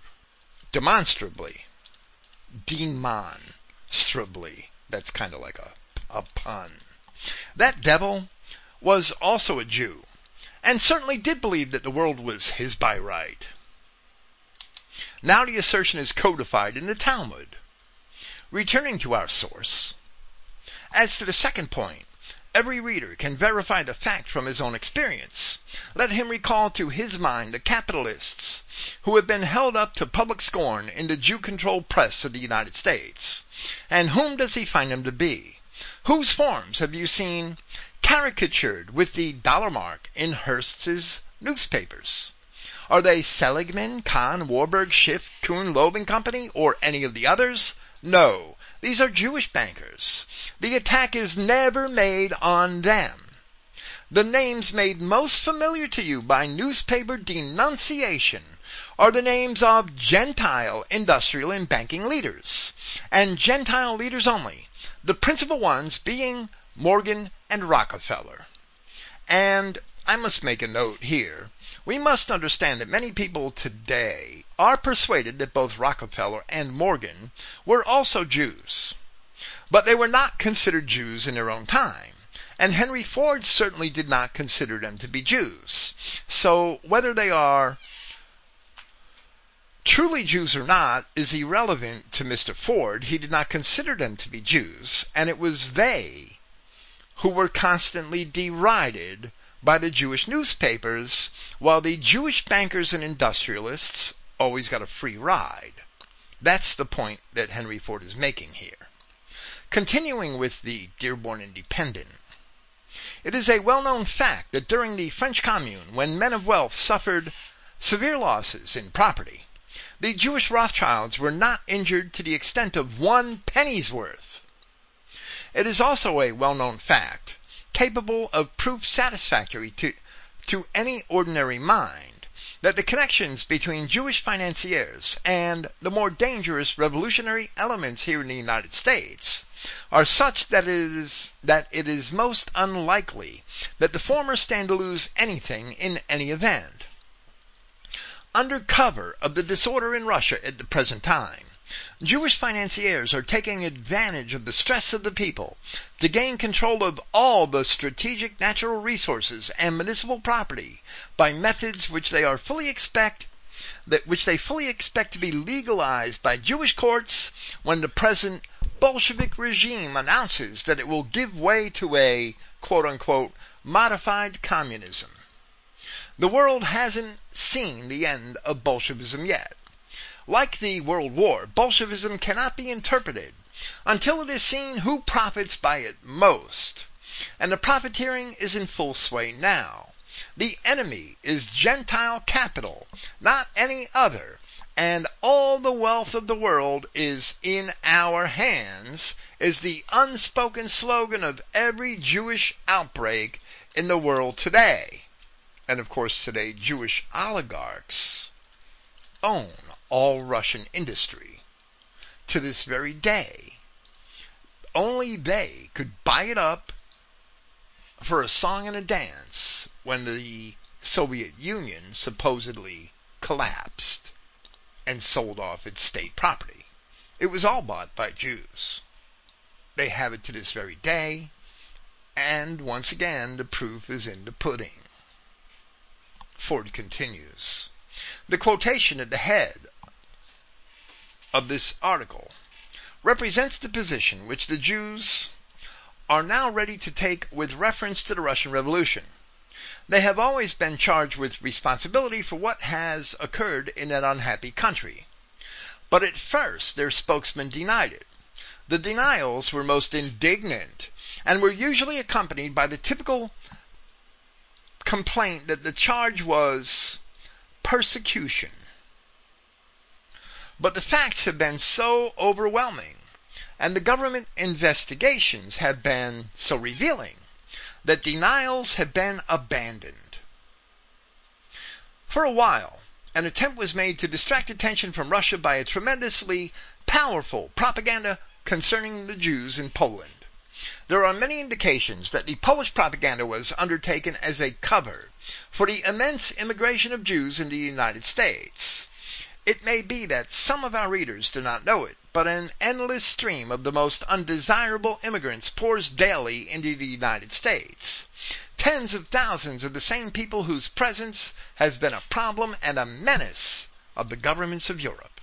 Demonstrably. Demonstrably. That's kind of like a, a pun. That devil was also a Jew, and certainly did believe that the world was his by right. Now the assertion is codified in the Talmud. Returning to our source, as to the second point, every reader can verify the fact from his own experience. Let him recall to his mind the capitalists who have been held up to public scorn in the Jew controlled press of the United States. And whom does he find them to be? Whose forms have you seen caricatured with the dollar mark in Hearst's newspapers? Are they Seligman, Kahn, Warburg, Schiff, Kuhn, Loeb and Company, or any of the others? No, these are Jewish bankers. The attack is never made on them. The names made most familiar to you by newspaper denunciation are the names of Gentile industrial and banking leaders, and Gentile leaders only, the principal ones being Morgan and Rockefeller. And I must make a note here. We must understand that many people today are persuaded that both Rockefeller and Morgan were also Jews. But they were not considered Jews in their own time. And Henry Ford certainly did not consider them to be Jews. So whether they are truly Jews or not is irrelevant to Mr. Ford. He did not consider them to be Jews, and it was they who were constantly derided by the Jewish newspapers, while the Jewish bankers and industrialists always got a free ride. That's the point that Henry Ford is making here. Continuing with the Dearborn Independent, It is a well known fact that during the French Commune, when men of wealth suffered severe losses in property, the Jewish Rothschilds were not injured to the extent of one penny's worth. It is also a well known fact, capable of proof satisfactory to, to any ordinary mind, that the connections between Jewish financiers and the more dangerous revolutionary elements here in the United States are such that it is that it is most unlikely that the former stand to lose anything in any event. Under cover of the disorder in Russia at the present time, Jewish financiers are taking advantage of the stress of the people to gain control of all the strategic natural resources and municipal property by methods which they are fully expect that which they fully expect to be legalized by Jewish courts when the present Bolshevik regime announces that it will give way to a quote unquote modified communism. The world hasn't seen the end of Bolshevism yet. Like the World War, Bolshevism cannot be interpreted until it is seen who profits by it most. And the profiteering is in full sway now. The enemy is Gentile capital, not any other, and all the wealth of the world is in our hands, is the unspoken slogan of every Jewish outbreak in the world today. And of course, today, Jewish oligarchs own all Russian industry to this very day. Only they could buy it up for a song and a dance when the Soviet Union supposedly collapsed and sold off its state property. It was all bought by Jews. They have it to this very day, and once again, the proof is in the pudding. Ford continues. The quotation at the head of this article represents the position which the Jews are now ready to take with reference to the Russian Revolution. They have always been charged with responsibility for what has occurred in that unhappy country. But at first their spokesman denied it. The denials were most indignant and were usually accompanied by the typical complaint that the charge was persecution. But the facts have been so overwhelming and the government investigations have been so revealing that denials have been abandoned. For a while, an attempt was made to distract attention from Russia by a tremendously powerful propaganda concerning the Jews in Poland. There are many indications that the Polish propaganda was undertaken as a cover for the immense immigration of Jews in the United States. It may be that some of our readers do not know it, but an endless stream of the most undesirable immigrants pours daily into the United States. Tens of thousands of the same people whose presence has been a problem and a menace of the governments of Europe.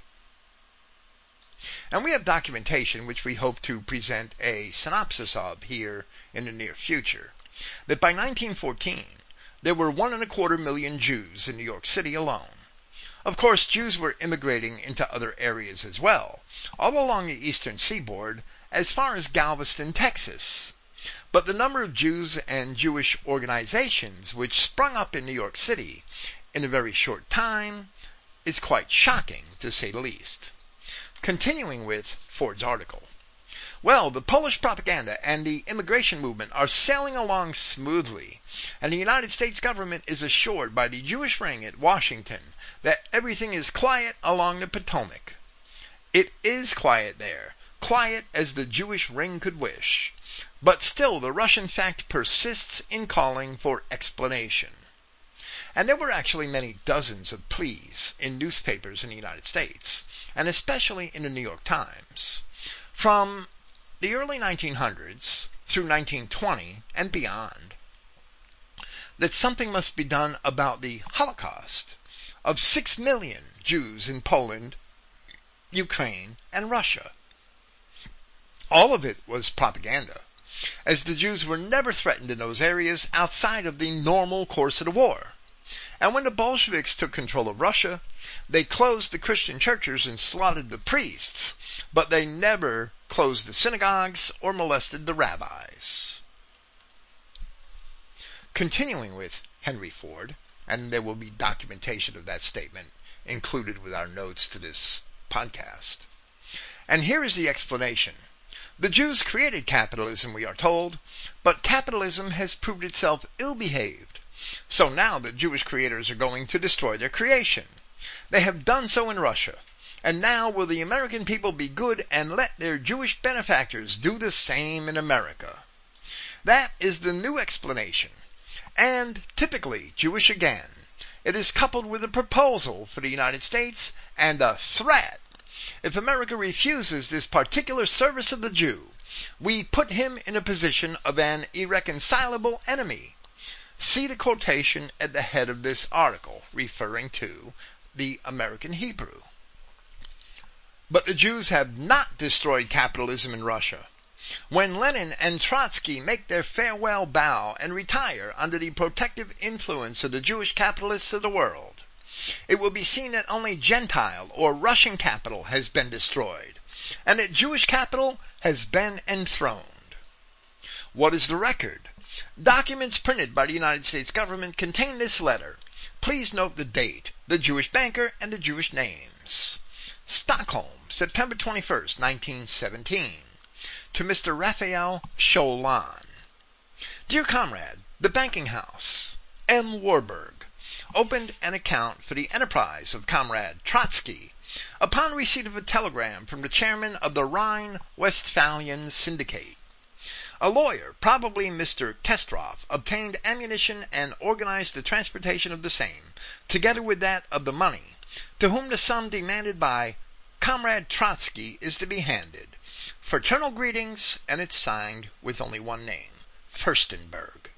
And we have documentation which we hope to present a synopsis of here in the near future. That by 1914, there were one and a quarter million Jews in New York City alone. Of course, Jews were immigrating into other areas as well, all along the eastern seaboard as far as Galveston, Texas. But the number of Jews and Jewish organizations which sprung up in New York City in a very short time is quite shocking, to say the least. Continuing with Ford's article. Well, the Polish propaganda and the immigration movement are sailing along smoothly, and the United States government is assured by the Jewish ring at Washington that everything is quiet along the Potomac. It is quiet there, quiet as the Jewish ring could wish, but still the Russian fact persists in calling for explanation. And there were actually many dozens of pleas in newspapers in the United States, and especially in the New York Times, from the early 1900s through 1920 and beyond that something must be done about the Holocaust of six million Jews in Poland, Ukraine, and Russia. All of it was propaganda, as the Jews were never threatened in those areas outside of the normal course of the war. And when the Bolsheviks took control of Russia, they closed the Christian churches and slaughtered the priests, but they never closed the synagogues or molested the rabbis. Continuing with Henry Ford, and there will be documentation of that statement included with our notes to this podcast. And here is the explanation. The Jews created capitalism, we are told, but capitalism has proved itself ill behaved. So now the Jewish creators are going to destroy their creation. They have done so in Russia. And now will the American people be good and let their Jewish benefactors do the same in America? That is the new explanation. And typically Jewish again. It is coupled with a proposal for the United States and a threat. If America refuses this particular service of the Jew, we put him in a position of an irreconcilable enemy. See the quotation at the head of this article, referring to the American Hebrew. But the Jews have not destroyed capitalism in Russia. When Lenin and Trotsky make their farewell bow and retire under the protective influence of the Jewish capitalists of the world, it will be seen that only Gentile or Russian capital has been destroyed, and that Jewish capital has been enthroned. What is the record? Documents printed by the United States government contain this letter. Please note the date, the Jewish banker, and the Jewish names. Stockholm, September 21st, 1917. To Mr. Raphael Scholan. Dear Comrade, the banking house, M. Warburg, opened an account for the enterprise of Comrade Trotsky upon receipt of a telegram from the chairman of the Rhine Westphalian Syndicate. A lawyer, probably Mr. Kestroff, obtained ammunition and organized the transportation of the same, together with that of the money, to whom the sum demanded by Comrade Trotsky is to be handed. Fraternal greetings, and it's signed with only one name, Furstenberg.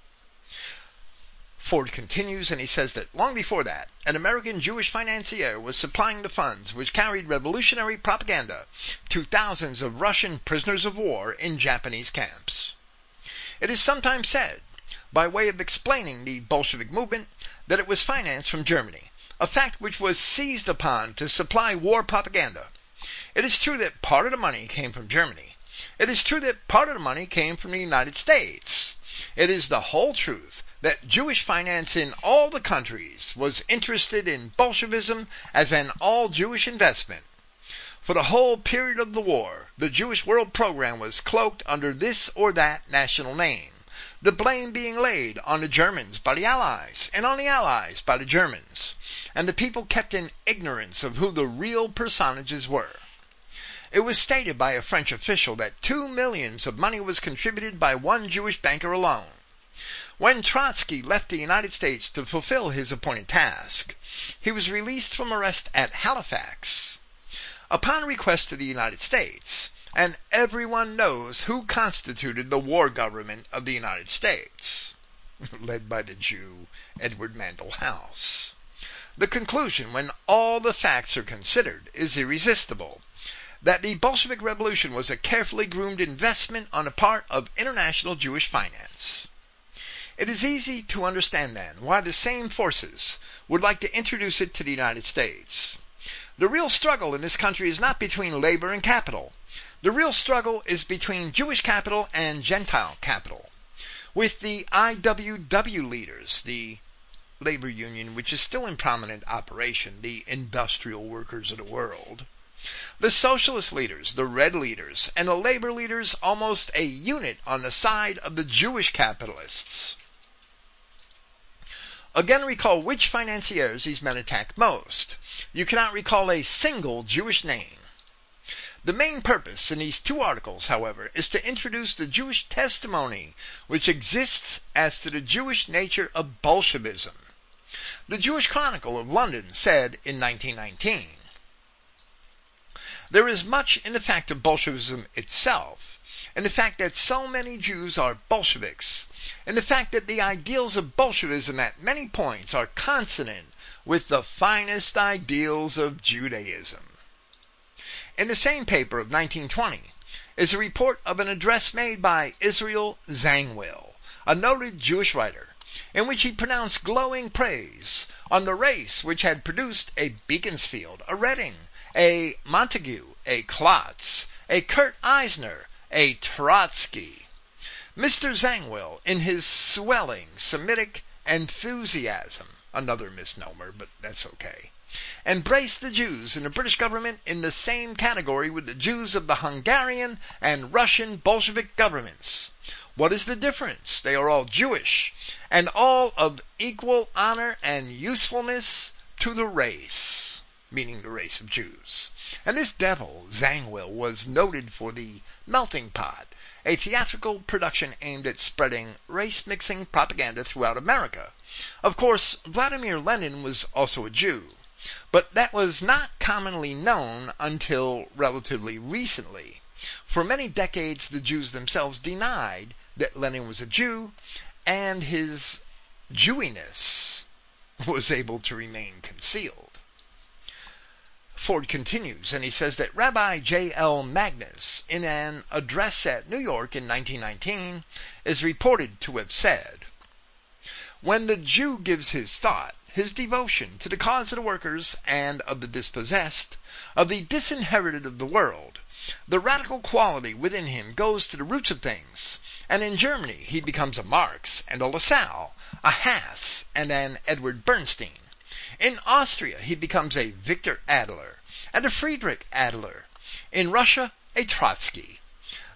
Ford continues and he says that long before that, an American Jewish financier was supplying the funds which carried revolutionary propaganda to thousands of Russian prisoners of war in Japanese camps. It is sometimes said, by way of explaining the Bolshevik movement, that it was financed from Germany, a fact which was seized upon to supply war propaganda. It is true that part of the money came from Germany. It is true that part of the money came from the United States. It is the whole truth that Jewish finance in all the countries was interested in Bolshevism as an all Jewish investment. For the whole period of the war, the Jewish World Program was cloaked under this or that national name, the blame being laid on the Germans by the Allies, and on the Allies by the Germans, and the people kept in ignorance of who the real personages were. It was stated by a French official that two millions of money was contributed by one Jewish banker alone. When Trotsky left the United States to fulfill his appointed task, he was released from arrest at Halifax. Upon request of the United States, and everyone knows who constituted the war government of the United States, (laughs) led by the Jew Edward Mandell House. The conclusion, when all the facts are considered, is irresistible that the Bolshevik Revolution was a carefully groomed investment on the part of international Jewish finance. It is easy to understand then why the same forces would like to introduce it to the United States. The real struggle in this country is not between labor and capital. The real struggle is between Jewish capital and Gentile capital. With the IWW leaders, the labor union which is still in prominent operation, the industrial workers of the world, the socialist leaders, the red leaders, and the labor leaders almost a unit on the side of the Jewish capitalists. Again recall which financiers these men attacked most. You cannot recall a single Jewish name. The main purpose in these two articles, however, is to introduce the Jewish testimony which exists as to the Jewish nature of Bolshevism. The Jewish Chronicle of London said in 1919, There is much in the fact of Bolshevism itself and the fact that so many Jews are Bolsheviks, and the fact that the ideals of Bolshevism at many points are consonant with the finest ideals of Judaism. In the same paper of 1920 is a report of an address made by Israel Zangwill, a noted Jewish writer, in which he pronounced glowing praise on the race which had produced a Beaconsfield, a Reading, a Montagu, a Klotz, a Kurt Eisner, a Trotsky. Mr. Zangwill, in his swelling Semitic enthusiasm, another misnomer, but that's okay, embraced the Jews in the British government in the same category with the Jews of the Hungarian and Russian Bolshevik governments. What is the difference? They are all Jewish and all of equal honor and usefulness to the race, meaning the race of Jews. And this devil, Zangwill, was noted for the Melting Pot, a theatrical production aimed at spreading race mixing propaganda throughout America. Of course, Vladimir Lenin was also a Jew, but that was not commonly known until relatively recently. For many decades, the Jews themselves denied that Lenin was a Jew, and his Jewiness was able to remain concealed. Ford continues, and he says that Rabbi J.L. Magnes, in an address at New York in 1919, is reported to have said, When the Jew gives his thought, his devotion to the cause of the workers and of the dispossessed, of the disinherited of the world, the radical quality within him goes to the roots of things, and in Germany he becomes a Marx and a Lassalle, a Hass and an Edward Bernstein. In Austria he becomes a Victor Adler and a Friedrich Adler. In Russia, a Trotsky.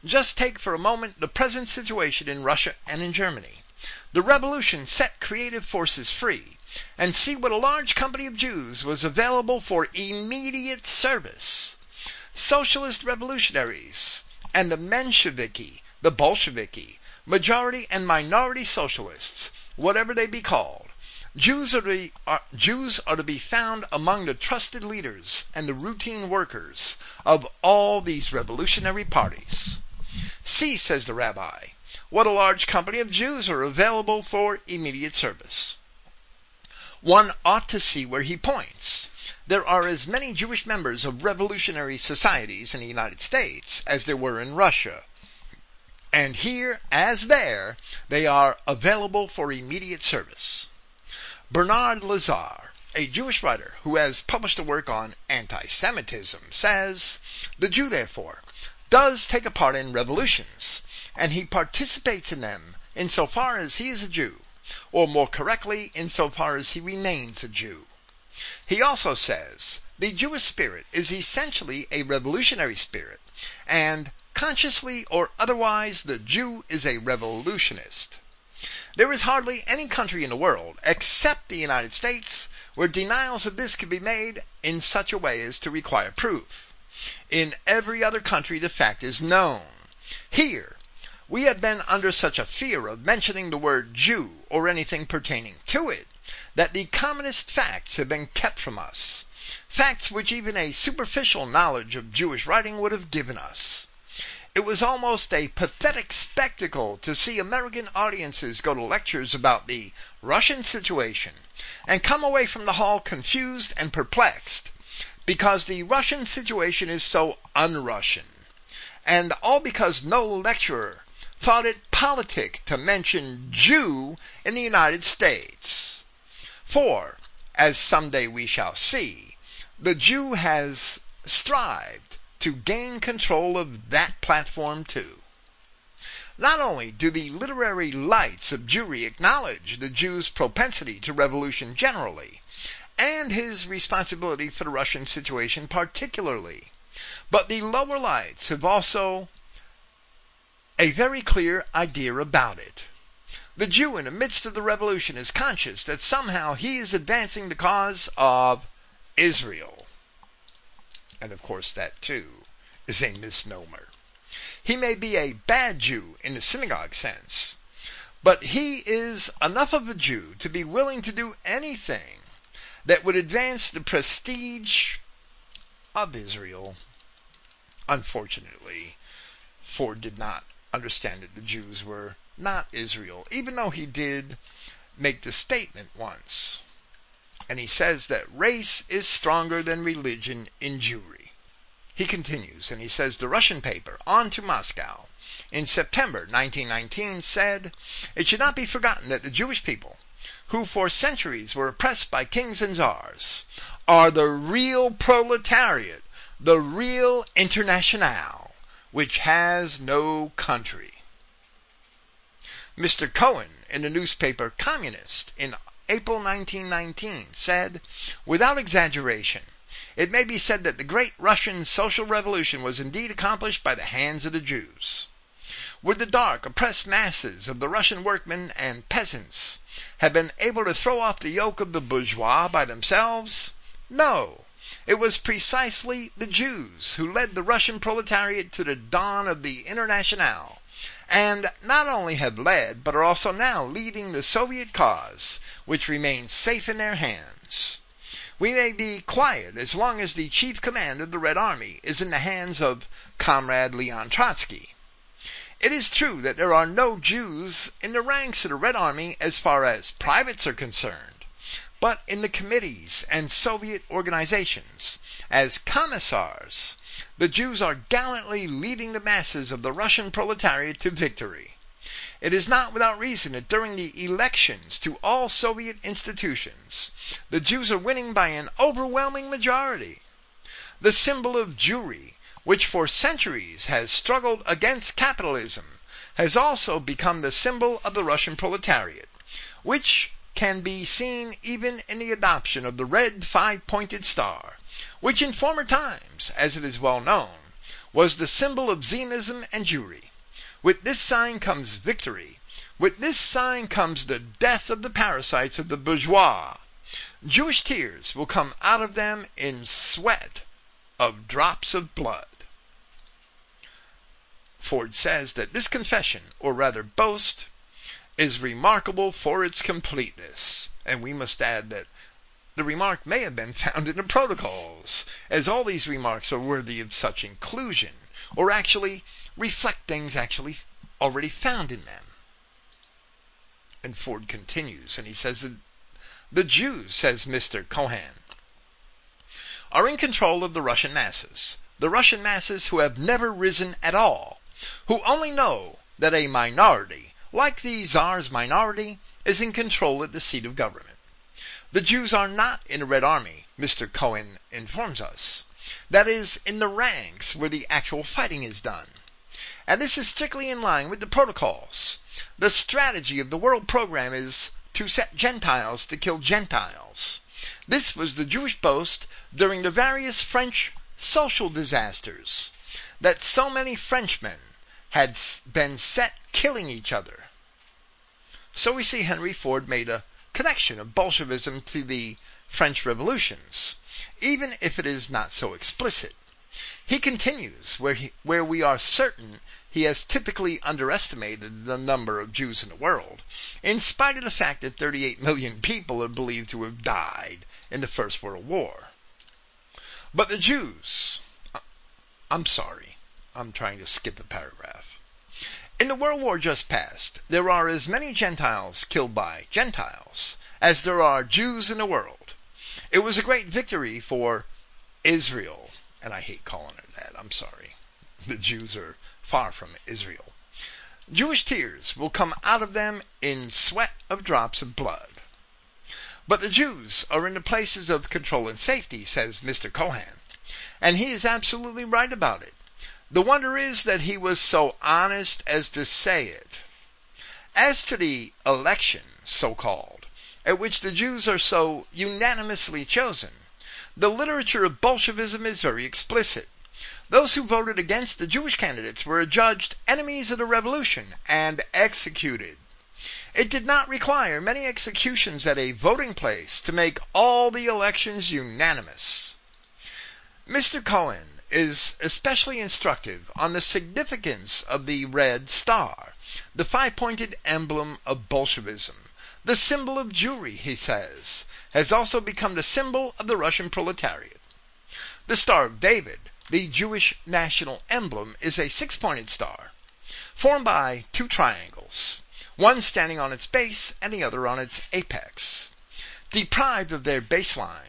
Just take for a moment the present situation in Russia and in Germany. The revolution set creative forces free, and see what a large company of Jews was available for immediate service socialist revolutionaries, and the Mensheviki, the Bolsheviki, majority and minority socialists, whatever they be called. Jews are, to, are, Jews are to be found among the trusted leaders and the routine workers of all these revolutionary parties. See, says the rabbi, what a large company of Jews are available for immediate service. One ought to see where he points there are as many Jewish members of revolutionary societies in the United States as there were in Russia. And here, as there, they are available for immediate service. Bernard Lazare, a Jewish writer who has published a work on anti-Semitism, says, The Jew, therefore, does take a part in revolutions, and he participates in them insofar as he is a Jew, or more correctly, insofar as he remains a Jew. He also says the Jewish spirit is essentially a revolutionary spirit, and consciously or otherwise the Jew is a revolutionist. There is hardly any country in the world, except the United States, where denials of this can be made in such a way as to require proof. In every other country the fact is known. Here, we have been under such a fear of mentioning the word Jew or anything pertaining to it that the commonest facts have been kept from us, facts which even a superficial knowledge of Jewish writing would have given us. It was almost a pathetic spectacle to see American audiences go to lectures about the Russian situation and come away from the hall confused and perplexed because the Russian situation is so un-Russian. And all because no lecturer thought it politic to mention Jew in the United States. For, as someday we shall see, the Jew has strived to gain control of that platform too. Not only do the literary lights of Jewry acknowledge the Jew's propensity to revolution generally, and his responsibility for the Russian situation particularly, but the lower lights have also a very clear idea about it. The Jew in the midst of the revolution is conscious that somehow he is advancing the cause of Israel. And of course, that too is a misnomer. He may be a bad Jew in the synagogue sense, but he is enough of a Jew to be willing to do anything that would advance the prestige of Israel. Unfortunately, Ford did not understand that the Jews were not Israel, even though he did make the statement once. And he says that race is stronger than religion in Jewry. He continues, and he says the Russian paper, On to Moscow, in September 1919 said, It should not be forgotten that the Jewish people, who for centuries were oppressed by kings and czars, are the real proletariat, the real internationale, which has no country. Mr. Cohen, in the newspaper Communist, in April 1919, said, without exaggeration, it may be said that the great Russian social revolution was indeed accomplished by the hands of the Jews. Would the dark, oppressed masses of the Russian workmen and peasants have been able to throw off the yoke of the bourgeois by themselves? No. It was precisely the Jews who led the Russian proletariat to the dawn of the Internationale, and not only have led, but are also now leading the Soviet cause, which remains safe in their hands. We may be quiet as long as the chief command of the Red Army is in the hands of Comrade Leon Trotsky. It is true that there are no Jews in the ranks of the Red Army as far as privates are concerned, but in the committees and Soviet organizations, as commissars, the Jews are gallantly leading the masses of the Russian proletariat to victory. It is not without reason that during the elections to all Soviet institutions, the Jews are winning by an overwhelming majority. The symbol of Jewry which for centuries has struggled against capitalism, has also become the symbol of the Russian proletariat, which can be seen even in the adoption of the red five-pointed star, which in former times, as it is well known, was the symbol of Zionism and Jewry. With this sign comes victory. With this sign comes the death of the parasites of the bourgeois. Jewish tears will come out of them in sweat of drops of blood. Ford says that this confession, or rather boast, is remarkable for its completeness. And we must add that the remark may have been found in the protocols, as all these remarks are worthy of such inclusion, or actually reflect things actually already found in them. And Ford continues, and he says that the Jews, says Mr. Cohen, are in control of the Russian masses. The Russian masses who have never risen at all who only know that a minority, like the Tsar's minority, is in control at the seat of government. The Jews are not in the Red Army, Mr. Cohen informs us. That is, in the ranks where the actual fighting is done. And this is strictly in line with the protocols. The strategy of the world program is to set Gentiles to kill Gentiles. This was the Jewish boast during the various French social disasters that so many Frenchmen had been set killing each other. So we see Henry Ford made a connection of Bolshevism to the French revolutions, even if it is not so explicit. He continues where, he, where we are certain he has typically underestimated the number of Jews in the world, in spite of the fact that 38 million people are believed to have died in the First World War. But the Jews, uh, I'm sorry, I'm trying to skip a paragraph. In the world war just past, there are as many Gentiles killed by Gentiles as there are Jews in the world. It was a great victory for Israel, and I hate calling it that, I'm sorry. The Jews are far from Israel. Jewish tears will come out of them in sweat of drops of blood. But the Jews are in the places of control and safety, says Mr. Cohen, and he is absolutely right about it. The wonder is that he was so honest as to say it. As to the election, so called, at which the Jews are so unanimously chosen, the literature of Bolshevism is very explicit. Those who voted against the Jewish candidates were adjudged enemies of the revolution and executed. It did not require many executions at a voting place to make all the elections unanimous. Mr. Cohen is especially instructive on the significance of the red star, the five-pointed emblem of Bolshevism. The symbol of Jewry, he says, has also become the symbol of the Russian proletariat. The Star of David, the Jewish national emblem, is a six-pointed star, formed by two triangles, one standing on its base and the other on its apex. Deprived of their baselines,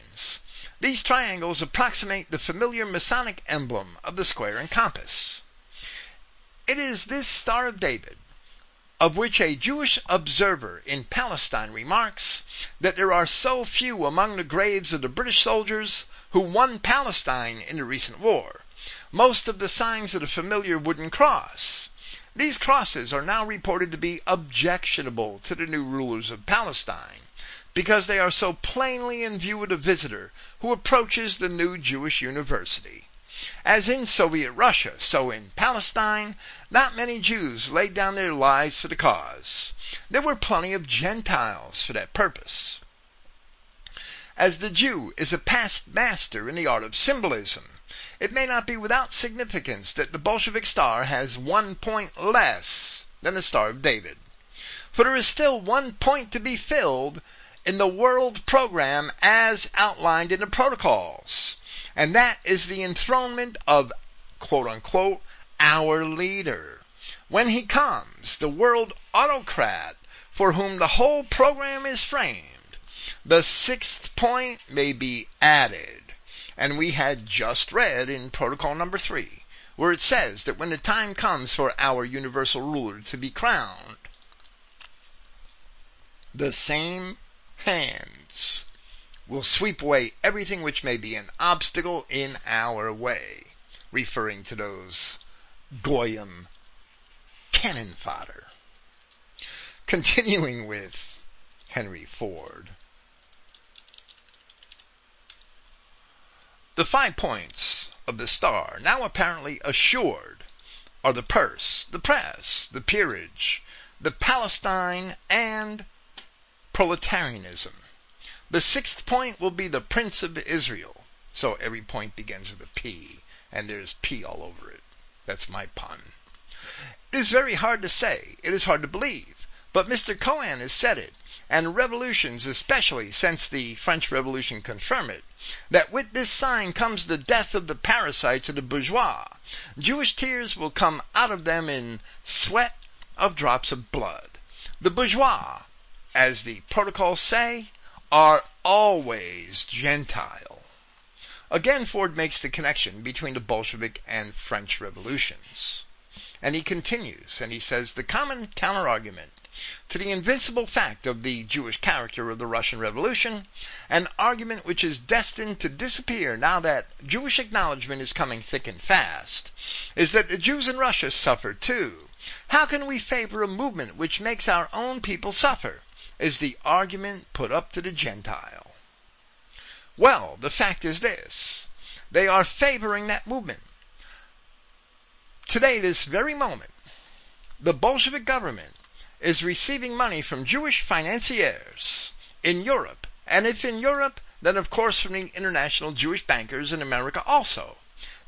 these triangles approximate the familiar Masonic emblem of the square and compass. It is this Star of David, of which a Jewish observer in Palestine remarks that there are so few among the graves of the British soldiers who won Palestine in the recent war, most of the signs of the familiar wooden cross. These crosses are now reported to be objectionable to the new rulers of Palestine because they are so plainly in view of the visitor who approaches the new Jewish university. As in Soviet Russia, so in Palestine, not many Jews laid down their lives for the cause. There were plenty of Gentiles for that purpose. As the Jew is a past master in the art of symbolism, it may not be without significance that the Bolshevik star has one point less than the Star of David. For there is still one point to be filled in the world program as outlined in the protocols. And that is the enthronement of quote unquote our leader. When he comes, the world autocrat for whom the whole program is framed, the sixth point may be added. And we had just read in protocol number three, where it says that when the time comes for our universal ruler to be crowned, the same hands will sweep away everything which may be an obstacle in our way, referring to those Goyim cannon fodder. Continuing with Henry Ford. The five points of the star, now apparently assured, are the purse, the press, the peerage, the Palestine, and proletarianism. The sixth point will be the Prince of Israel. So every point begins with a P, and there's P all over it. That's my pun. It is very hard to say. It is hard to believe. But Mr. Cohen has said it, and revolutions, especially since the French Revolution, confirm it, that with this sign comes the death of the parasites of the bourgeois. Jewish tears will come out of them in sweat of drops of blood. The bourgeois as the protocols say, are always Gentile. Again, Ford makes the connection between the Bolshevik and French revolutions. And he continues, and he says the common counterargument to the invincible fact of the Jewish character of the Russian Revolution, an argument which is destined to disappear now that Jewish acknowledgement is coming thick and fast, is that the Jews in Russia suffer too. How can we favor a movement which makes our own people suffer? Is the argument put up to the Gentile. Well, the fact is this they are favoring that movement. Today, this very moment, the Bolshevik government is receiving money from Jewish financiers in Europe, and if in Europe, then of course from the international Jewish bankers in America also.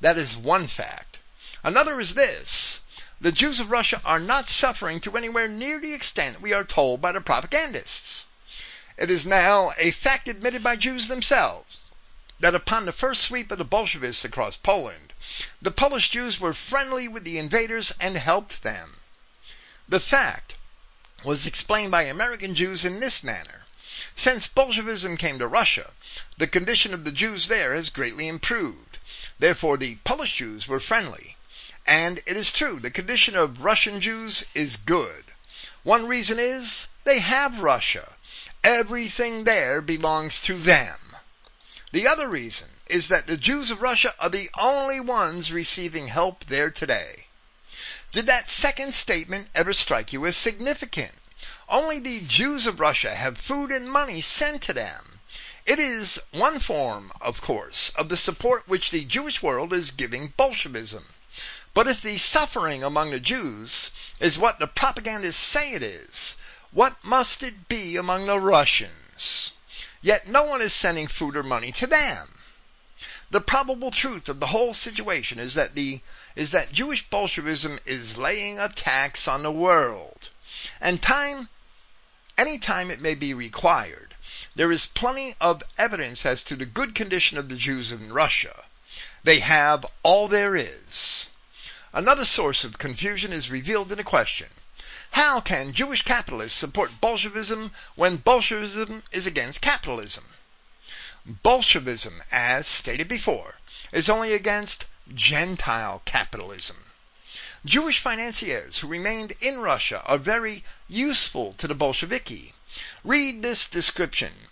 That is one fact. Another is this the Jews of Russia are not suffering to anywhere near the extent we are told by the propagandists. It is now a fact admitted by Jews themselves that upon the first sweep of the Bolshevists across Poland, the Polish Jews were friendly with the invaders and helped them. The fact was explained by American Jews in this manner. Since Bolshevism came to Russia, the condition of the Jews there has greatly improved. Therefore, the Polish Jews were friendly. And it is true, the condition of Russian Jews is good. One reason is they have Russia. Everything there belongs to them. The other reason is that the Jews of Russia are the only ones receiving help there today. Did that second statement ever strike you as significant? Only the Jews of Russia have food and money sent to them. It is one form, of course, of the support which the Jewish world is giving Bolshevism. But if the suffering among the Jews is what the propagandists say it is, what must it be among the Russians? Yet no one is sending food or money to them. The probable truth of the whole situation is that the is that Jewish Bolshevism is laying a tax on the world. And time any time it may be required, there is plenty of evidence as to the good condition of the Jews in Russia. They have all there is. Another source of confusion is revealed in a question. How can Jewish capitalists support Bolshevism when Bolshevism is against capitalism? Bolshevism, as stated before, is only against Gentile capitalism. Jewish financiers who remained in Russia are very useful to the Bolsheviki. Read this description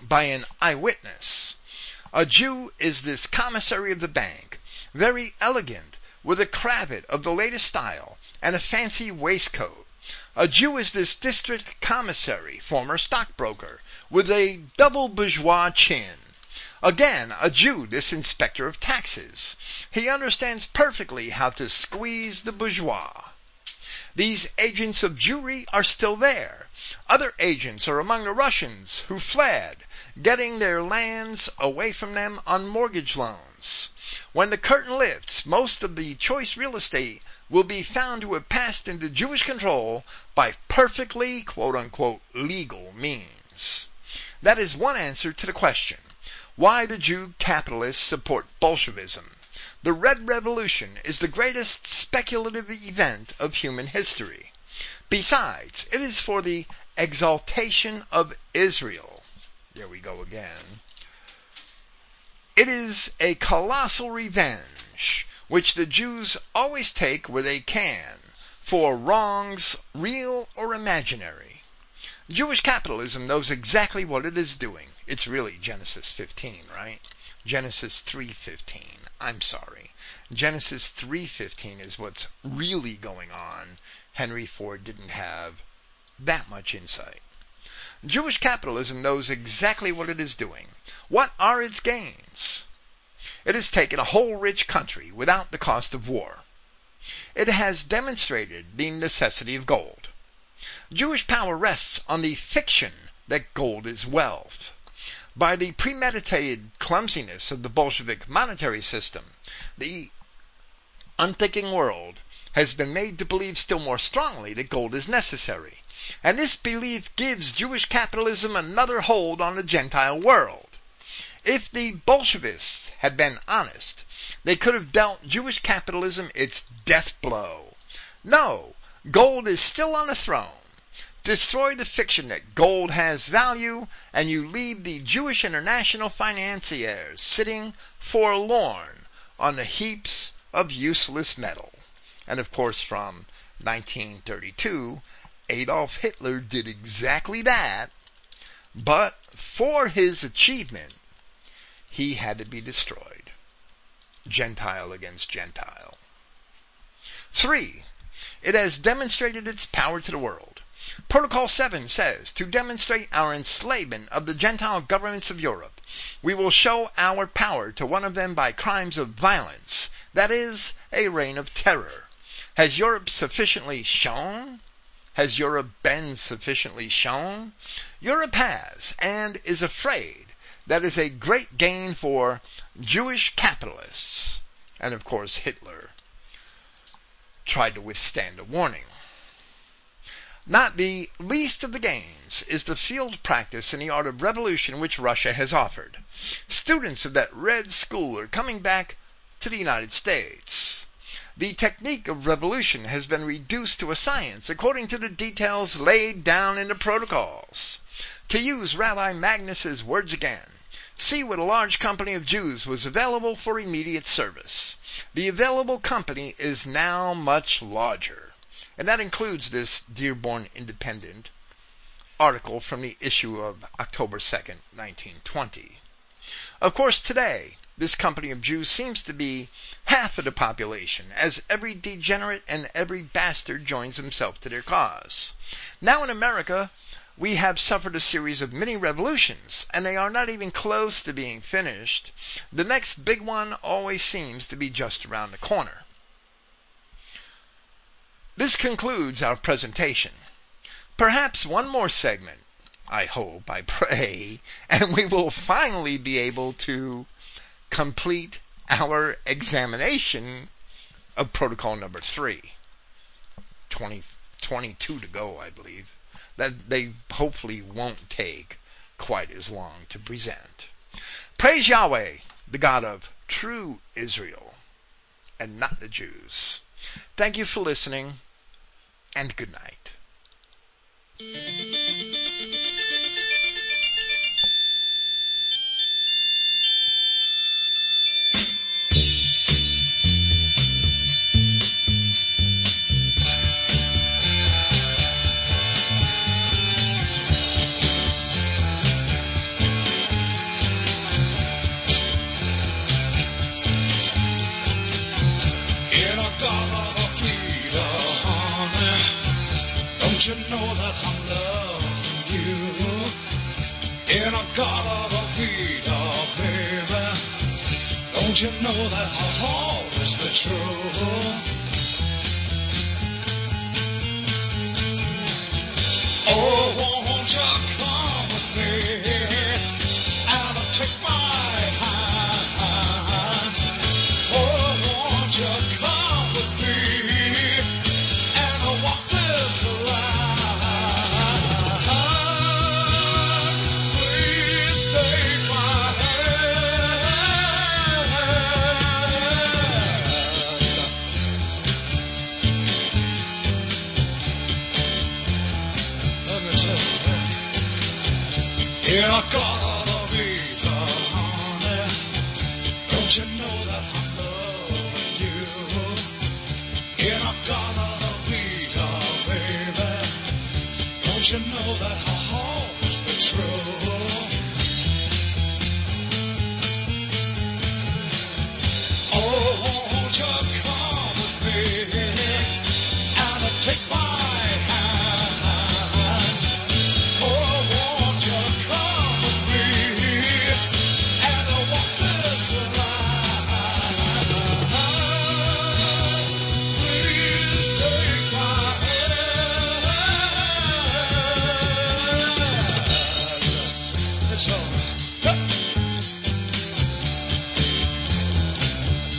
by an eyewitness. A Jew is this commissary of the bank, very elegant, with a cravat of the latest style and a fancy waistcoat. A Jew is this district commissary, former stockbroker, with a double bourgeois chin. Again, a Jew, this inspector of taxes. He understands perfectly how to squeeze the bourgeois. These agents of Jewry are still there. Other agents are among the Russians who fled, getting their lands away from them on mortgage loans. When the curtain lifts, most of the choice real estate will be found to have passed into Jewish control by perfectly quote unquote legal means. That is one answer to the question why the Jew capitalists support Bolshevism. The Red Revolution is the greatest speculative event of human history. Besides, it is for the exaltation of Israel. There we go again. It is a colossal revenge, which the Jews always take where they can, for wrongs real or imaginary. Jewish capitalism knows exactly what it is doing. It's really Genesis 15, right? Genesis 3:15. I'm sorry. Genesis 3:15 is what's really going on. Henry Ford didn't have that much insight. Jewish capitalism knows exactly what it is doing. What are its gains? It has taken a whole rich country without the cost of war. It has demonstrated the necessity of gold. Jewish power rests on the fiction that gold is wealth by the premeditated clumsiness of the Bolshevik monetary system, the unthinking world has been made to believe still more strongly that gold is necessary. And this belief gives Jewish capitalism another hold on the Gentile world. If the Bolshevists had been honest, they could have dealt Jewish capitalism its death blow. No, gold is still on the throne. Destroy the fiction that gold has value, and you leave the Jewish international financiers sitting forlorn on the heaps of useless metal. And of course, from 1932, Adolf Hitler did exactly that, but for his achievement, he had to be destroyed. Gentile against Gentile. Three, it has demonstrated its power to the world. Protocol 7 says, to demonstrate our enslavement of the Gentile governments of Europe, we will show our power to one of them by crimes of violence, that is, a reign of terror. Has Europe sufficiently shown? Has Europe been sufficiently shown? Europe has, and is afraid. That is a great gain for Jewish capitalists. And of course, Hitler tried to withstand a warning. Not the least of the gains is the field practice in the art of revolution which Russia has offered. Students of that Red School are coming back to the United States. The technique of revolution has been reduced to a science according to the details laid down in the protocols. To use Rabbi Magnes's words again, see what a large company of Jews was available for immediate service. The available company is now much larger. And that includes this Dearborn Independent article from the issue of October 2nd, 1920. Of course, today, this company of Jews seems to be half of the population, as every degenerate and every bastard joins himself to their cause. Now in America, we have suffered a series of mini revolutions, and they are not even close to being finished. The next big one always seems to be just around the corner. This concludes our presentation. Perhaps one more segment, I hope, I pray, (laughs) and we will finally be able to complete our examination of protocol number three. 20, 22 to go, I believe. That they hopefully won't take quite as long to present. Praise Yahweh, the God of true Israel, and not the Jews. Thank you for listening and good night. Don't you know that I'm loving you? In a god of a Vita, baby. Don't you know that I'll always be true? Oh, won't you